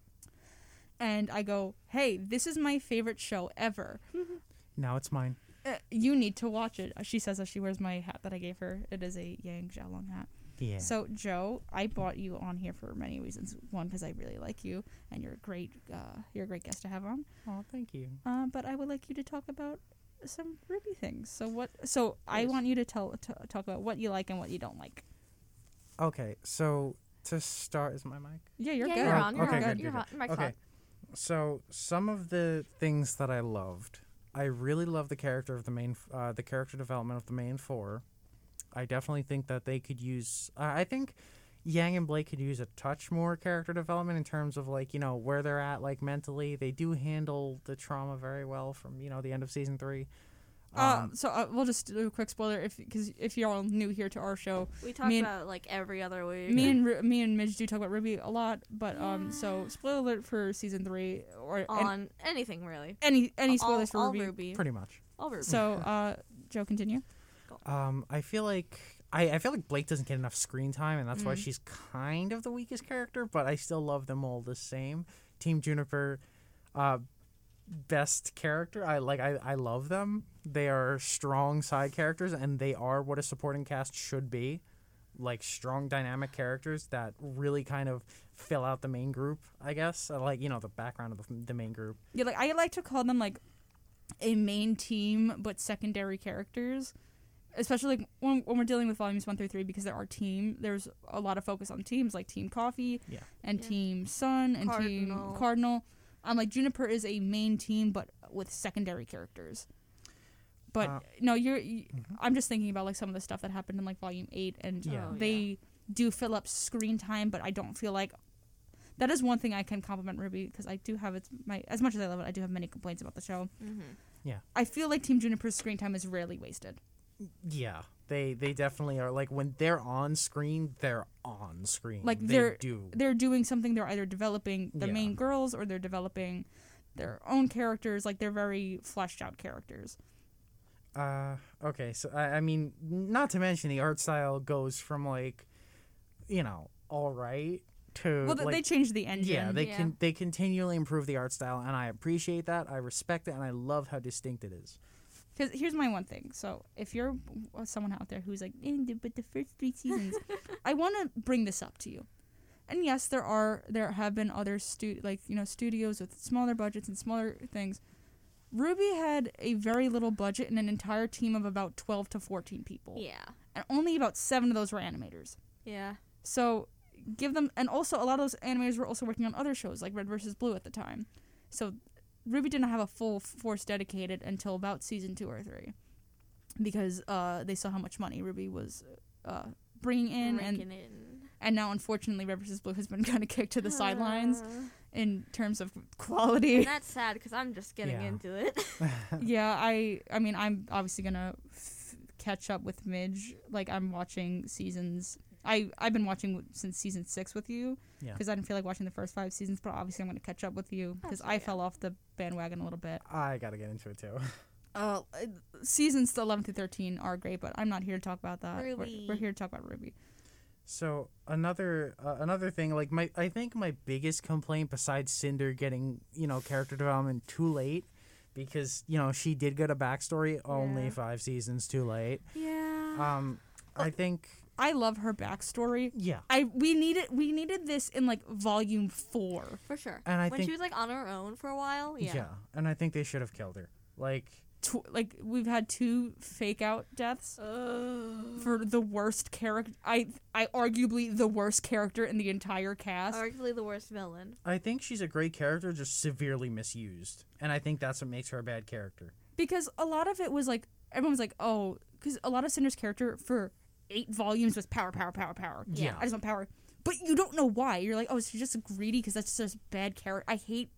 and I go, "Hey, this is my favorite show ever. Now it's mine. Uh, you need to watch it." She says that she wears my hat that I gave her. It is a Yang Xiao Long hat. Yeah. So Jo, I brought you on here for many reasons. One, because I really like you, and you're a great, uh, you're a great guest to have on. oh, thank you. Uh, but I would like you to talk about some RWBY things. So what? So I want you to tell to talk about what you like and what you don't like. Okay, so to start, is my mic? Yeah, you're yeah, good. you're on. You're Okay, on. good, You're good, on. Mic's Okay. hot. So some of the things that I loved, I really love the character of the main, uh, the character development of the main four. I definitely think that they could use. Uh, I think Yang and Blake could use a touch more character development in terms of like you know where they're at like mentally. They do handle the trauma very well from you know the end of season three. Uh, Um, so uh, we'll just do a quick spoiler if because if you're all new here to our show, We talk and- about like every other week. me and Ru- me and Midge do talk about RWBY a lot. But um, so spoiler alert for season three or and on anything really. any any all, spoilers for all RWBY. RWBY. pretty much. All RWBY. So uh, Jo, continue. Um, I feel like I, I feel like Blake doesn't get enough screen time, and that's why Mm. she's kind of the weakest character. But I still love them all the same. Team JNPR, uh, best character. I like. I, I love them. They are strong side characters, and they are what a supporting cast should be. Like strong dynamic characters that really kind of fill out the main group. I guess. I like you know the background of the, the main group. Yeah, like I like to call them like a main team but secondary characters. Especially like when, when we're dealing with volumes one through three because there are team. There's a lot of focus on teams like Team CFVY Yeah. and Yeah. Team Sun and Team CRDL. CRDL. I'm like JNPR is a main team but with secondary characters. But Uh, no, you're. You, I'm just thinking about like some of the stuff that happened in like volume eight, and Yeah. Oh, yeah. they do fill up screen time, but I don't feel like that is one thing I can compliment RWBY because I do have its my as much as I love it, I do have many complaints about the show. hmm I feel like Team JNPR's screen time is rarely wasted. Yeah. They they definitely are like when they're on screen, they're on screen. Like, they they're- do. they're doing something. They're either developing the Yeah. main girls or they're developing their own characters. Like they're very fleshed out characters. Uh, okay, so I, I mean, not to mention the art style goes from like, you know, all right to Well, like, they changed the engine. yeah, they Yeah. can they continually improve the art style, and I appreciate that. I respect it, and I love how distinct it is. Because here's my one thing. So if you're someone out there who's like, but the first three seasons, I want to bring this up to you. And yes, there are there have been other stu- like you know studios with smaller budgets and smaller things. RWBY had a very little budget and an entire team of about twelve to fourteen people, Yeah. and only about seven of those were animators. Yeah. So give them, and also a lot of those animators were also working on other shows like Red vs. Blue at the time. So RWBY didn't have a full force dedicated until about season two or three, because uh, they saw how much money RWBY was uh, bringing in, and in. and now unfortunately Red vs. Blue has been kind of kicked to the sidelines Uh, in terms of quality. and that's sad because I'm just getting Yeah. into it. yeah, I I mean I'm obviously gonna f- catch up with Midge. Like I'm watching seasons. I I've been watching since season six with you Yeah. because I didn't feel like watching the first five seasons. But obviously I'm gonna catch up with you because I okay. fell off the bandwagon a little bit. I gotta get into it too. Uh, seasons 11 through 13 are great, but I'm not here to talk about that. We're, RWBY. we're here to talk about RWBY. So another uh, another thing, like my I think my biggest complaint besides Cinder getting you know character development too late, because you know she did get a backstory only Yeah. five seasons too late. yeah. Um, I think I love her backstory. yeah, I we needed we needed this in like volume four. for sure. and I when think she was like on her own for a while. Yeah. yeah. and I think they should have killed her. Like Tw- like we've had two fake out deaths. for the worst character. I I arguably the worst character in the entire cast. Arguably the worst villain. I think she's a great character, just severely misused, and I think that's what makes her a bad character. because a lot of it was like everyone was like, oh, because a lot of Cinder's character for eight volumes was power, power, power, power. Yeah. I just want power, but you don't know why. You're like, oh, she's just greedy because that's just a bad character. I hate.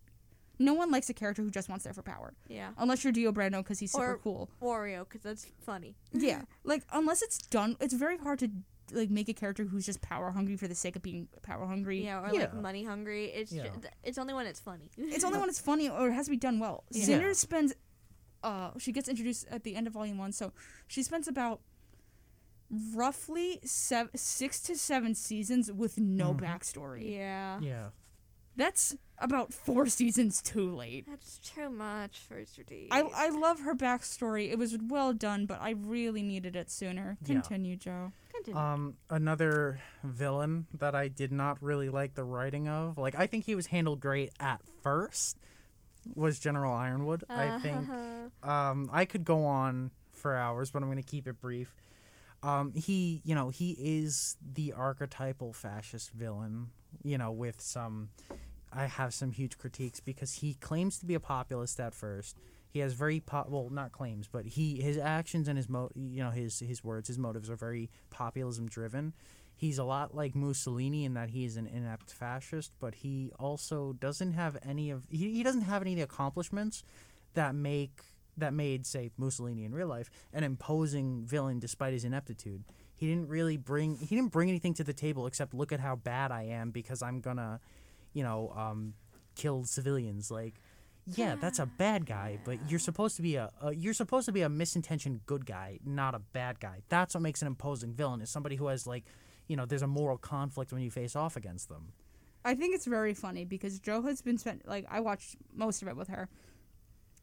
No one likes a character who just wants there for power, Yeah. unless you're Dio Brando because he's super Or- cool. Wario, because that's funny. Yeah, like unless it's done, it's very hard to like make a character who's just power hungry for the sake of being power hungry. Yeah, or Yeah. like money hungry. It's Yeah. ju- it's only when it's funny. It's only when it's funny or it has to be done well. Yeah. Cinder spends uh she gets introduced at the end of volume 1, so she spends about roughly seven, 6 to 7 seasons with no Mhm. backstory. yeah. Yeah, That's about 4 seasons too late. That's too much for Judy. I I love her backstory. It was well done, but I really needed it sooner. Yeah. Continue, Jo. Continue. Um, another villain that I did not really like the writing of, like I think he was handled great at first, was General Ironwood. I think Uh-huh. um, I could go on for hours, but I'm going to keep it brief. Um, he, you know, he is the archetypal fascist villain. You know, with some, I have some huge critiques because he claims to be a populist at first. He has very po- well, not claims, but he his actions and his mo, you know, his his words, his motives are very populism driven. He's a lot like Mussolini in that he is an inept fascist, but he also doesn't have any of he, he doesn't have any of the accomplishments that make that made say Mussolini in real life an imposing villain despite his ineptitude. He didn't really bring he didn't bring anything to the table except look at how bad I am because I'm gonna, you know, um, kill civilians. Like, yeah, that's a bad guy, but you're supposed to be a, a you're supposed to be a misintentioned good guy, not a bad guy. That's what makes an imposing villain is somebody who has like, you know, there's a moral conflict when you face off against them. I think it's very funny because Jo has been spent like I watched most of it with her.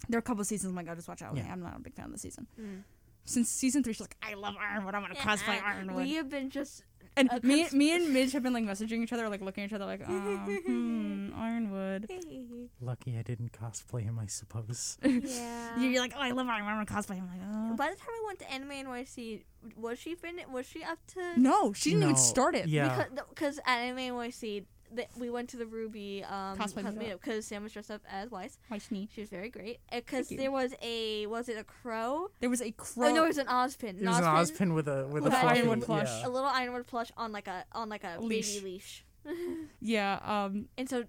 There are a couple of seasons I'm like, I just watch out. Yeah. I'm not a big fan of the season. Mm. Since season three, she's like, I love Ironwood. I'm gonna cosplay Yeah, Ironwood. We have been just and a me, cons- me and Midge have been like messaging each other, like looking at each other, like, um, hmm, Ironwood. Lucky I didn't cosplay him, I suppose. yeah. You're like, oh, I love Ironwood. I'm gonna cosplay. him. I'm like, oh. By the time we went to Anime NYC, was she fin- Was she up to? No, she didn't even start it. Yeah. Because because at Anime NYC, th- we went to the RWBY um, Cosplay meetup. meetup because Sam was dressed up as Weiss. Why sneak? She was very great. Because there was a was it a crow? There was a crow. Oh no, it was an Ozpin. It was an Ozpin with a with, With a an fluffy, Ironwood plush. yeah. A little Ironwood plush on like a on like a Leash. baby leash. yeah. Um. And so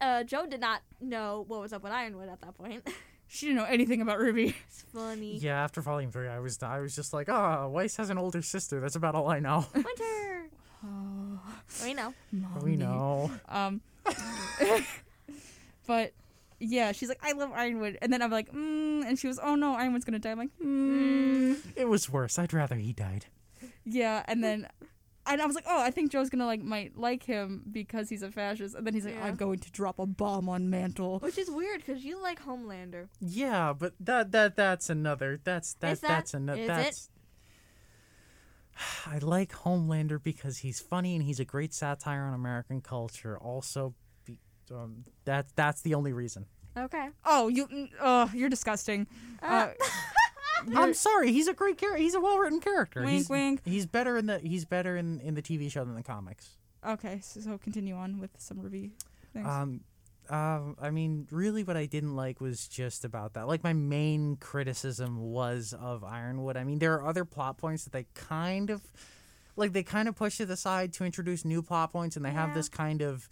uh, Jo did not know what was up with Ironwood at that point. she didn't know anything about RWBY. It's funny. Yeah, after volume three, I was I was just like, ah, Weiss has an older sister. That's about all I know. Winter. Oh, We know. we know. Um, but yeah, she's like, I love Ironwood, and then I'm like, mm, and she was, oh no, Ironwood's gonna die. I'm like, mm. It was worse. I'd rather he died. yeah, and then. And I was like, oh, I think Jo's gonna like might like him because he's a fascist. And then he's like, Yeah. I'm going to drop a bomb on Mantle. Which is weird because you like Homelander. Yeah, but that that that's another. That's that, Is that- that's another. is it? That's. I like Homelander because he's funny and he's a great satire on American culture. Also, be, um, that that's the only reason. Okay. Oh, you, mm, oh, you're disgusting. Uh, I'm sorry. He's a great character. He's a well written character. Wink, he's, wink. He's better in the he's better in, in the TV show than the comics. okay, so, so continue on with some RWBY things. Um, uh, I mean, really, what I didn't like was just about that. Like, my main criticism was of Ironwood. I mean, there are other plot points that they kind of, like, they kind of push to the side to introduce new plot points, and they have this kind of,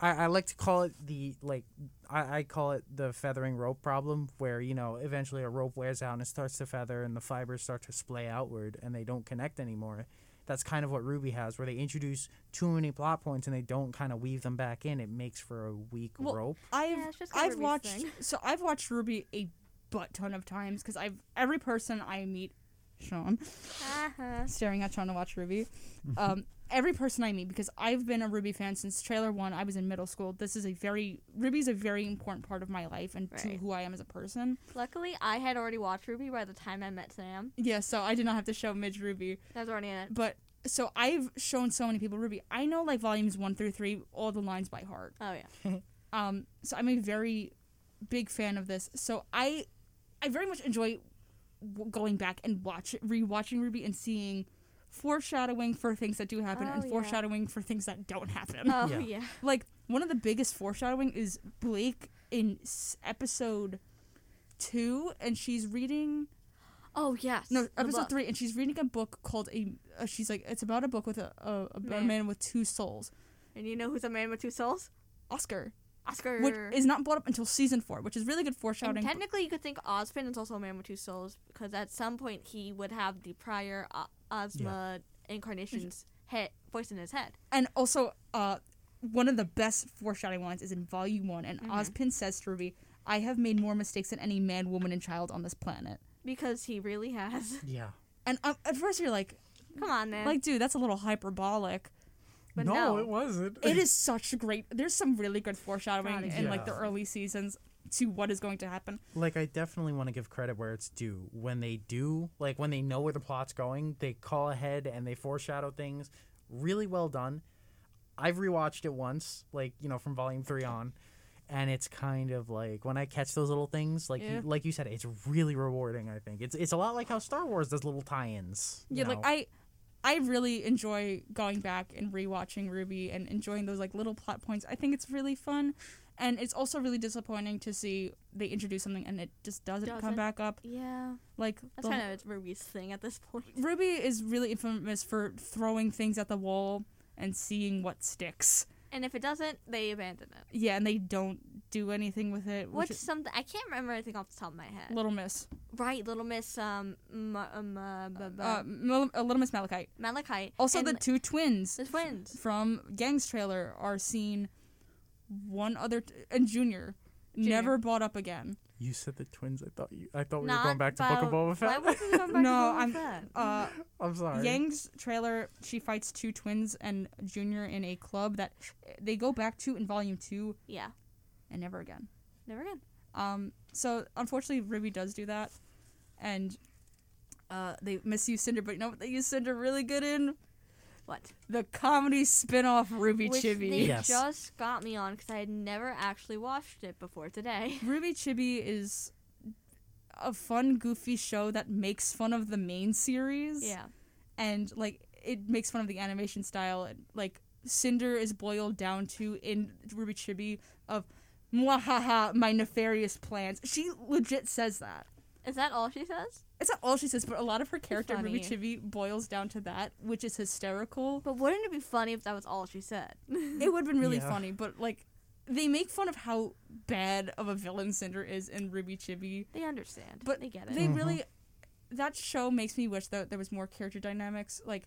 I, I like to call it the like, I, I call it the feathering rope problem, where you know, eventually a rope wears out and it starts to feather, and the fibers start to splay outward, and they don't connect anymore that's kind of what RWBY has, where they introduce too many plot points and they don't kind of weave them back in. It makes for a weak Well, rope. I've Yeah, it's just kinda I've RWBY's watched thing. so I've watched RWBY a butt ton of times because I've every person I meet, Sean, Uh-huh. staring at Sean to watch RWBY. Um, every person I meet because I've been a RWBY fan since trailer one. I was in middle school. This is a very RWBY's a very important part of my life and to who I am as a person. Luckily, I had already watched RWBY by the time I met Sam. Yeah, so I did not have to show Midge RWBY. I was already in it. But so I've shown so many people RWBY. I know like volumes one through three, all the lines by heart. Oh yeah. Um, so I'm a very big fan of this. So I, I very much enjoy w- going back and watch rewatching RWBY and seeing foreshadowing for things that do happen Oh, and yeah. foreshadowing for things that don't happen. Oh Yeah. yeah. like one of the biggest foreshadowing is Blake in episode two, and she's reading Oh yes. no episode three, and she's reading a book called a. Uh, she's like it's about a book with a a, a Man. man with two souls, And you know who's a man with two souls? Oscar, Oscar. which is not brought up until season four, which is really good and foreshadowing. technically, you could think Ozpin is also a man with two souls because at some point he would have the prior o- Ozma incarnation's head voice in his head. And also, uh, one of the best foreshadowing lines is in Volume One, and Mhm. Ozpin says to Ruby, "I have made more mistakes than any man, woman, and child on this planet." Because he really has. Yeah. And um, at first, you're like, Come on, man. "Like, dude, that's a little hyperbolic." But no, wasn't. It is such a great. There's some really good foreshadowing God, in like the early seasons to what is going to happen. like I definitely want to give credit where it's due. When they do, like when they know where the plot's going, they call ahead and they foreshadow things. Really well done. I've rewatched it once, like you know, from volume three on, and it's kind of like when I catch those little things, like Yeah. you, like you said, it's really rewarding. I think it's it's a lot like how Star Wars does little tie-ins. you Yeah, like? I, I really enjoy going back and rewatching RWBY and enjoying those like little plot points. I think it's really fun, and it's also really disappointing to see they introduce something and it just doesn't, come Doesn't. back up. yeah, Like that's the- kind of RWBY's thing at this point. RWBY is really infamous for throwing things at the wall and seeing what sticks. And if it doesn't, they abandon it. Yeah, and they don't do anything with it. What's is something I can't remember anything off the top of my head. Little Miss, right, Little Miss um, m- um uh, b- b- uh, uh, Little Miss Malachite. Malachite. Also, and the two twins the twins. from Yang's trailer are seen. One other t- and Junior, Junior. never brought up again. You said the twins. I thought you. I thought we Not were going back to Book of about- Boba Fett. Why would we go back No, to Boba I'm- Fett? Uh, I'm sorry. Yang's trailer, she fights two twins and Junior in a club that they go back to in Volume Two Yeah, and never again. never again. Um, so unfortunately, RWBY does do that, and uh, they misuse Cinder, but you know what they use Cinder really good in What? the comedy spin-off RWBY Which Chibi. they Yes. just got me on because I had never actually watched it before today. RWBY Chibi is a fun, goofy show that makes fun of the main series. Yeah. and like it makes fun of the animation style and like cinder is boiled down to in RWBY chibi of mwahaha my nefarious plans she legit says that Is that all she says? It's not all she says but a lot of her character RWBY chibi boils down to that which is hysterical But wouldn't it be funny if that was all she said? it would have been really Yeah. funny but like they make fun of how bad of a villain Cinder is in RWBY Chibi. They understand. But they get it. They mm-hmm. really that show makes me wish that there was more character dynamics. Like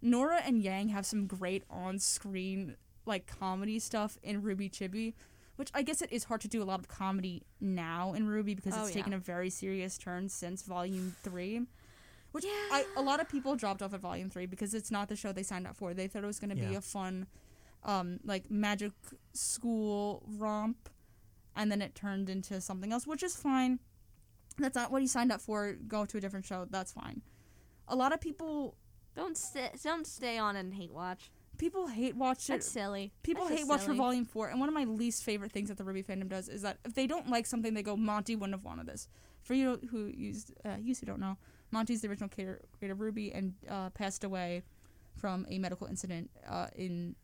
Nora and Yang have some great on-screen like comedy stuff in RWBY Chibi, which I guess it is hard to do a lot of comedy now in RWBY because Oh, it's taken a very serious turn since Volume Three. Which Yeah. I, a lot of people dropped off at Volume Three because it's not the show they signed up for. They thought it was going to be a fun, um, like magic school romp, and then it turned into something else, which is fine. That's not what he signed up for. Go to a different show. That's fine. A lot of people don't stay. Don't stay on and hate watch. People hate watch it. That's silly. People That's hate watch for. Volume Four, and one of my least favorite things that the RWBY fandom does is that if they don't like something, they go, "Monty wouldn't have wanted this." For you who used, uh, you who don't know, Monty's the original creator, creator of RWBY and uh, passed away from a medical incident uh, in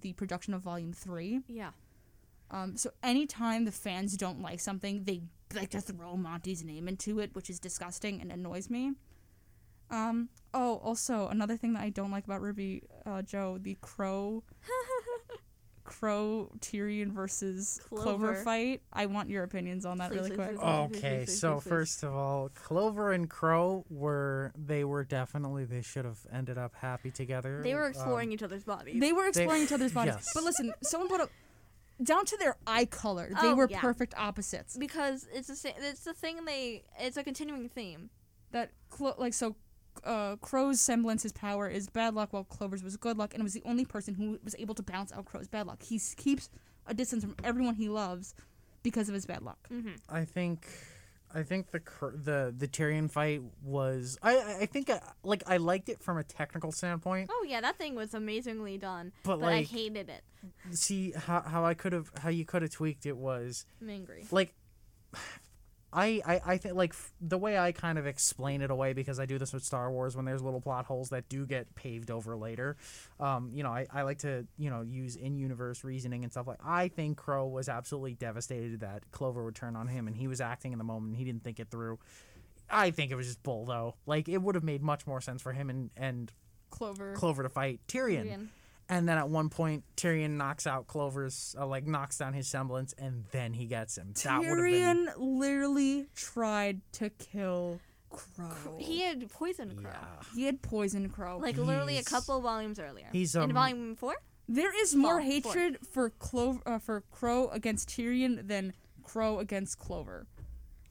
the production of Volume Three. Yeah. Um, so anytime the fans don't like something, they like to throw Monty's name into it, which is disgusting and annoys me. Um, oh, also another thing that I don't like about RWBY, uh, Jo, the Qrow, Qrow Tyrian versus Clover. Clover. fight. I want your opinions on that Please, really please, quick. please. Okay, so first of all, Clover and Qrow were they were definitely they should have ended up happy together. They were Um, exploring each other's bodies. They were exploring each other's bodies, yes. but listen, someone put up down to their eye color. They Oh, were yeah. perfect opposites. because it's the sa- it's the thing they it's a continuing theme. that Clo- like so uh, Qrow's semblance, his power is bad luck, while Clover's was good luck, and was the only person who was able to balance out Qrow's bad luck. He s- keeps a distance from everyone he loves because of his bad luck. I think I think the cr- the the Tyrian fight was I I- I think I, like I liked it from a technical standpoint. Oh yeah, that thing was amazingly done, But, but, I like- hated it. See how how I could have how you could have tweaked it was I'm angry. like I, I, I think like f- the way I kind of explain it away because I do this with Star Wars when there's little plot holes that do get paved over later. Um, you know, I, I like to you know use in universe reasoning and stuff like. I think Qrow was absolutely devastated that Clover would turn on him, and he was acting in the moment. and He didn't think it through. I think it was just bull though. Like it would have made much more sense for him and and Clover. Clover to fight Tyrian. Tyrian. And then at one point, Tyrian knocks out Clover's, uh, like knocks down his semblance, and then he gets him. That would have been Tyrian literally tried to kill Qrow. He had poisoned Qrow. yeah. He had poisoned Qrow. Like literally a He's- couple volumes earlier. he's, in um, volume four. there is more Four, four. hatred for Clover uh, for Qrow against Tyrian than Qrow against Clover.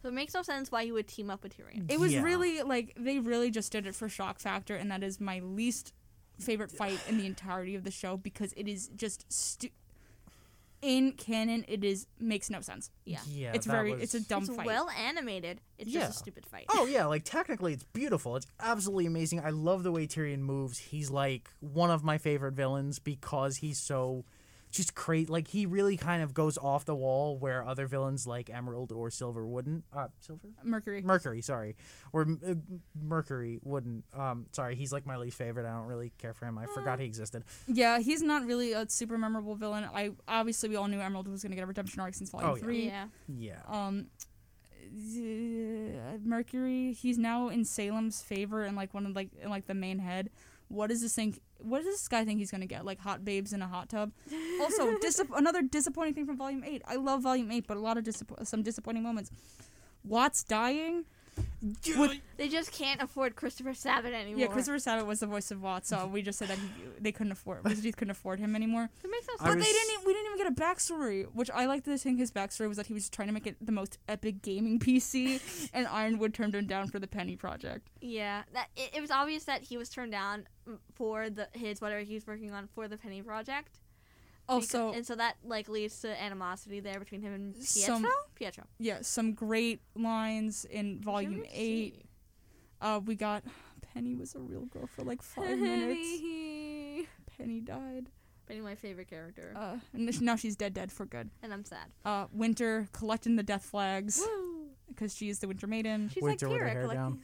So it makes no sense why he would team up with Tyrian. It was Yeah. really like they really just did it for shock factor, and that is my least favorite fight in the entirety of the show because it is just stu- in canon. It is makes no sense. Yeah. Yeah, it's that very was- it's a dumb it's fight. well animated. It's Yeah. just a stupid fight. Oh yeah, like technically it's beautiful. It's absolutely amazing. I love the way Tyrian moves. He's like one of my favorite villains because he's so just crazy. Like he really kind of goes off the wall where other villains like Emerald or Silver wouldn't. Uh, Silver. Mercury. Mercury, sorry, or uh, Mercury wouldn't. Um, sorry, he's like my least favorite. I don't really care for him. I forgot he existed. yeah, he's not really a super memorable villain. I obviously we all knew Emerald was going to get a redemption arc since volume Oh, yeah. three. Yeah. Yeah, Um, uh, Mercury. He's now in Salem's favor and like one of like in, like the main head. What does this think? What does this guy think he's gonna get? Like hot babes in a hot tub. Also, another disappointing thing from Volume Eight. I love Volume Eight, but a lot of disapp- some disappointing moments. Watts dying. They just can't afford Christopher Sabat anymore. Yeah, Christopher Sabat was the voice of Watts, so we just said that he, they couldn't afford. Rooster Teeth couldn't afford him anymore. It makes no sense. But was- they didn't. We didn't even get a backstory, which I like to think his backstory was that he was trying to make it the most epic gaming PC, and Ironwood turned him down for the Penny Project. Yeah, that it, it was obvious that he was turned down for the his whatever he was working on for the Penny Project. Beca- Also, and so that like leads to animosity there between him and Pietro. Some- Pietro. yeah, some great lines in Volume Eight. Uh, we got Penny was a real girl for like five minutes. Penny. Penny died. Penny, my favorite character, Uh, and now she's dead, dead for good. and I'm sad. Uh, Winter collecting the death flags because she is the Winter Maiden. She's Winter like with her hair down.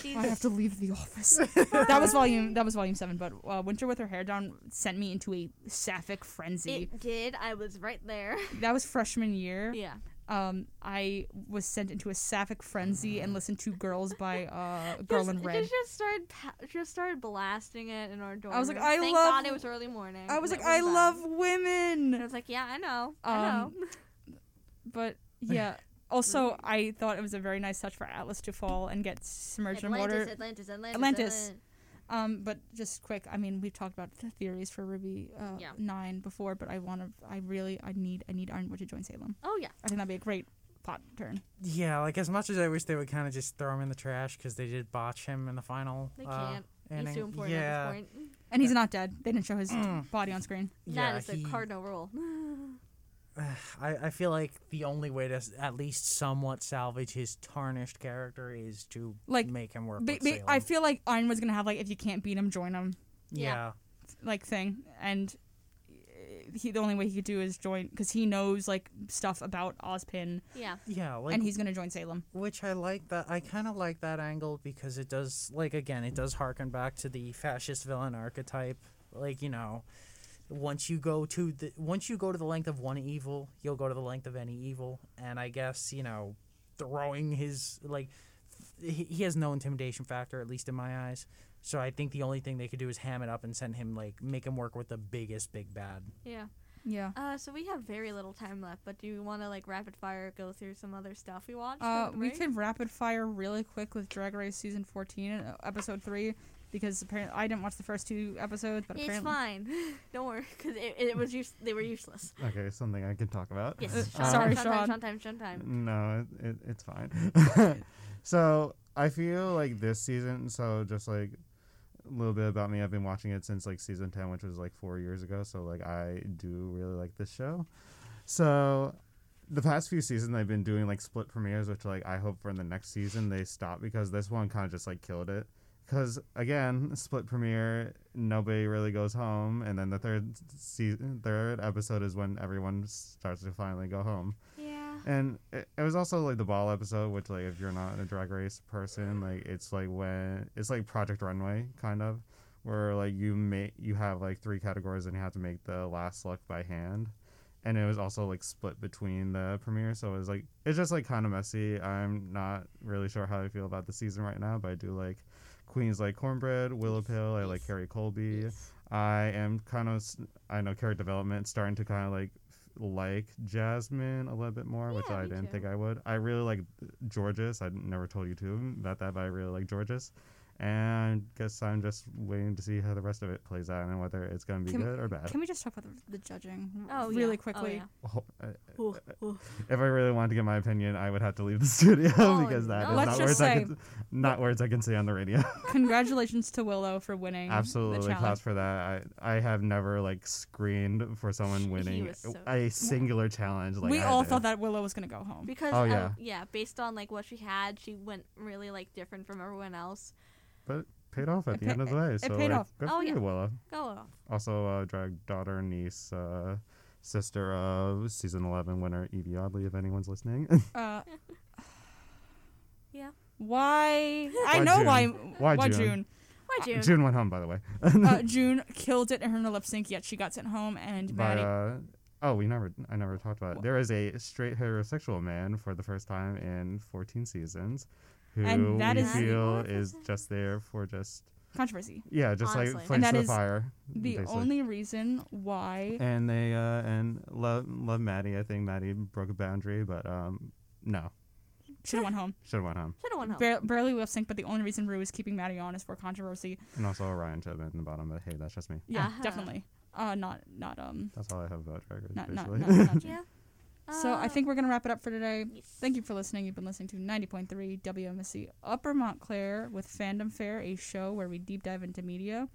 She's, I have to leave the office. that was volume. That was volume seven. But uh, Winter with her hair down sent me into a sapphic frenzy. it did. I was right there. that was freshman year. yeah. Um, I was sent into a sapphic frenzy and listened to "Girls" by uh, Girl just, in Red. Just, just started, pa- just started blasting it in our dorm. I was like. I Thank love- God it was early morning. I was like, I bad." love And I was like, yeah, I know, I know. Um, but yeah. Also, I thought it was a very nice touch for Atlas to fall and get submerged in water. Atlantis, Atlantis, Atlantis. Um, but just quick, I mean, we've talked about the theories for RWBY uh, Yeah. Nine before, but I want to, I really, I need, I need Ironwood to join Salem. Oh yeah, I think that'd be a great plot turn. Yeah, like as much as I wish they would kind of just throw him in the trash because they did botch him in the final. they uh, can't. inning. He's too important yeah. at this point. And he's not dead. They didn't show his body on screen. Yeah, that is the he- cardinal rule. I, I feel like the only way to at least somewhat salvage his tarnished character is to Like, make him work Ba- with ba- Salem. I feel like Iron was gonna have like, if you can't beat him, join him, yeah. like thing, and uh, he the only way he could do is join because he knows like stuff about Ozpin, yeah, Yeah, like and he's gonna join Salem. which I like that. I kind of like that angle because it does, like, again, it does harken back to the fascist villain archetype. Like, you know, once you go to the once you go to the length of one evil, you'll go to the length of any evil. And I guess you know, throwing his like, he, he has no intimidation factor, at least in my eyes. So I think the only thing they could do is ham it up and send him like make him work with the biggest big bad. yeah. Yeah. Uh, so we have very little time left, but do you want to like rapid fire go through some other stuff we watched? Uh, we break? could rapid fire really quick with Drag Race season fourteen, uh, episode three, because apparently I didn't watch the first two episodes, but It's apparently fine. Don't worry, because it, it was use- they were useless. Okay, something I can talk about. Yes. Uh, Sean, sorry, Sean, Sean. Time, Sean time. Sean time. No, it, it, it's fine. so I feel like this season. So just like a little bit about me, I've been watching it since like season ten, which was like four years ago. So like I do really like this show. So the past few seasons I've been doing like split premieres, which like I hope for in the next season they stop because this one kind of just like killed it. Because again, split premiere, nobody really goes home, and then the third season, third episode is when everyone starts to finally go home. Yeah. And it, it was also like the ball episode, which like if you're not a drag race person, like it's like when it's like Project Runway kind of, where like you make you have like three categories and you have to make the last look by hand. And it was also like split between the premiere, so it was like it's just like kind of messy. I'm not really sure how I feel about the season right now, but I do like queens like Cornbread, Willow Pill. I like. Kerri Colby. I am kind of, I know character development starting to kind of like like Jasmine a little bit more, which I didn't too. think I would. I really like Jorgeous. I never told you to about that, but I really like Jorgeous. And guess I'm just waiting to see how the rest of it plays out and whether it's going to be Can- good or bad. Can we just talk about the, the judging Oh really yeah. quickly? Oh, uh, Oh, yeah. Ooh, ooh. if I really wanted to get my opinion, I would have to leave the studio Oh, because that is no. Let's not just words I say- can, not words I can say on the radio. Congratulations to Willow for winning. Absolutely, challenge. claps for that. I I have never like screened for someone winning so a singular challenge. Like we I all did. thought that Willow was gonna go home. Because Oh, uh, yeah. yeah, based on like what she had, she went really like different from everyone else. But paid off at It the pa- end of the day. it So paid like, off. Good Oh, for yeah. you, Willow. Go off. Also, uh, drag daughter, niece, uh, sister of season eleven winner Yvie Oddly. If anyone's listening, Uh, Yeah. why? I Why know June? why. Why Why June? June? Why June? June went home, by the way. uh, June killed it in her lip sync, yet she got sent home, and But Maddy. uh, oh, we never, I never talked about it. There is a straight heterosexual man for the first time in 14 seasons, who And that we is- feel is just there for just controversy. yeah, just Honestly. like And flames that to the is fire. The basically. only reason why. and they uh and love love Maddy. I think Maddy broke a boundary, but um no, Should have went home. should have went home. Should have went home. Bar- barely lip sync, but the only reason Ru is keeping Maddy on is for controversy. And also Ryan should have been in the bottom, but hey, that's just me. Yeah, Uh-huh. definitely. Uh, not not um. That's all I have about Drag Race, Not not, basically. not, not June. yeah. So I Uh, think we're gonna wrap it up for today. yes. Thank you for listening. You've been listening to 90.3 WMSC Upper Montclair with FandomFare, a show where we deep dive into media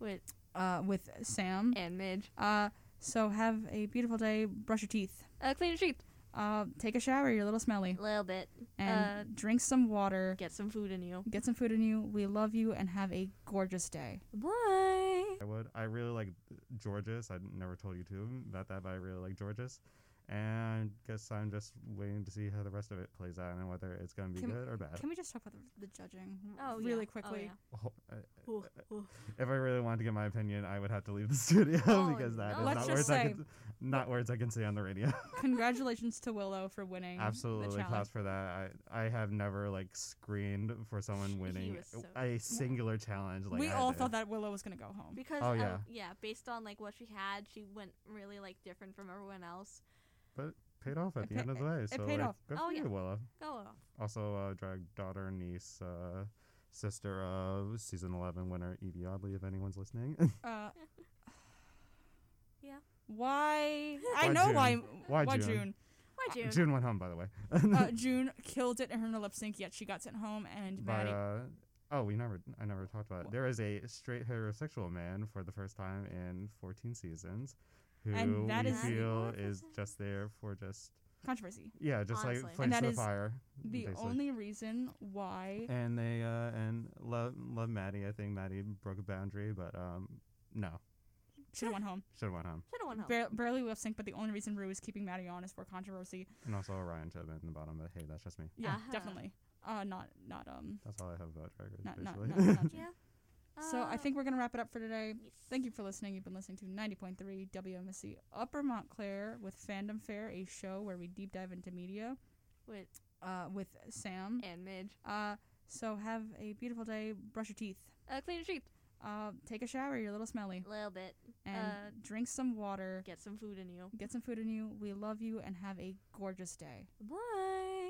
With uh, with Sam. and Midge. Uh, so have a beautiful day. Brush your teeth. Uh, clean your teeth. Uh, take a shower. You're a little smelly. A little bit. And Uh, drink some water. Get some food in you. Get some food in you. We love you and have a gorgeous day. Bye. I would. I really like Jorgeous. I never told you to about that, but I really like Jorgeous. And guess I'm just waiting to see how the rest of it plays out and whether it's gonna be Can- good or bad. Can we just talk about the, the judging Oh yeah. really Oh, quickly? yeah. Oh, uh, Ooh, ooh. if I really wanted to get my opinion, I would have to leave the studio Oh, because that is no. Let's not just words I say- can, Not words I can say on the radio. Congratulations to Willow for winning. Absolutely, challenge. claps for that. I I have never like screened for someone winning so a singular challenge. Like we I all did. thought that Willow was gonna go home. Because Oh, oh, yeah. yeah, based on like what she had, she went really like different from everyone else. But it paid off at It the pa- end of the day. it So paid like, off. good Oh, for yeah. you, Willow. Go off. Also, uh, drag daughter, niece, uh, sister of season eleven winner Yvie Oddly. If anyone's listening, Uh, Yeah. why? I know June? why. Why Why June? June? Why June? June went home, by the way. uh, June killed it in her lip sync, yet she got sent home, and By Maddy. uh, oh, we never, I never talked about. It. There is a straight heterosexual man for the first time in 14 seasons, who And that we is- feel What is is just there for just controversy. yeah, just Honestly. like And flames to the is fire. The basically. only reason why and they uh and love love Maddy. I think Maddy broke a boundary, but um no, should have went home. should have went home. Should have went home. Bar- barely lip sync, but the only reason Ru is keeping Maddy on is for controversy. And also Ryan should have been in the bottom, but hey, that's just me. Yeah, Uh-huh. definitely. Uh, not not um. That's all I have about Drag Race, Not, not, basically. not, not yeah. So I Uh, think we're gonna wrap it up for today. yes. Thank you for listening. You've been listening to 90.3 WMSC Upper Montclair with FandomFare, a show where we deep dive into media with uh, with Sam. and Midge. Uh, so have a beautiful day. Brush your teeth. Uh, clean your sheets Uh, take a shower. You're a little smelly. a little bit. And Uh, drink some water. Get some food in you. Get some food in you. We love you and have a gorgeous day. Bye.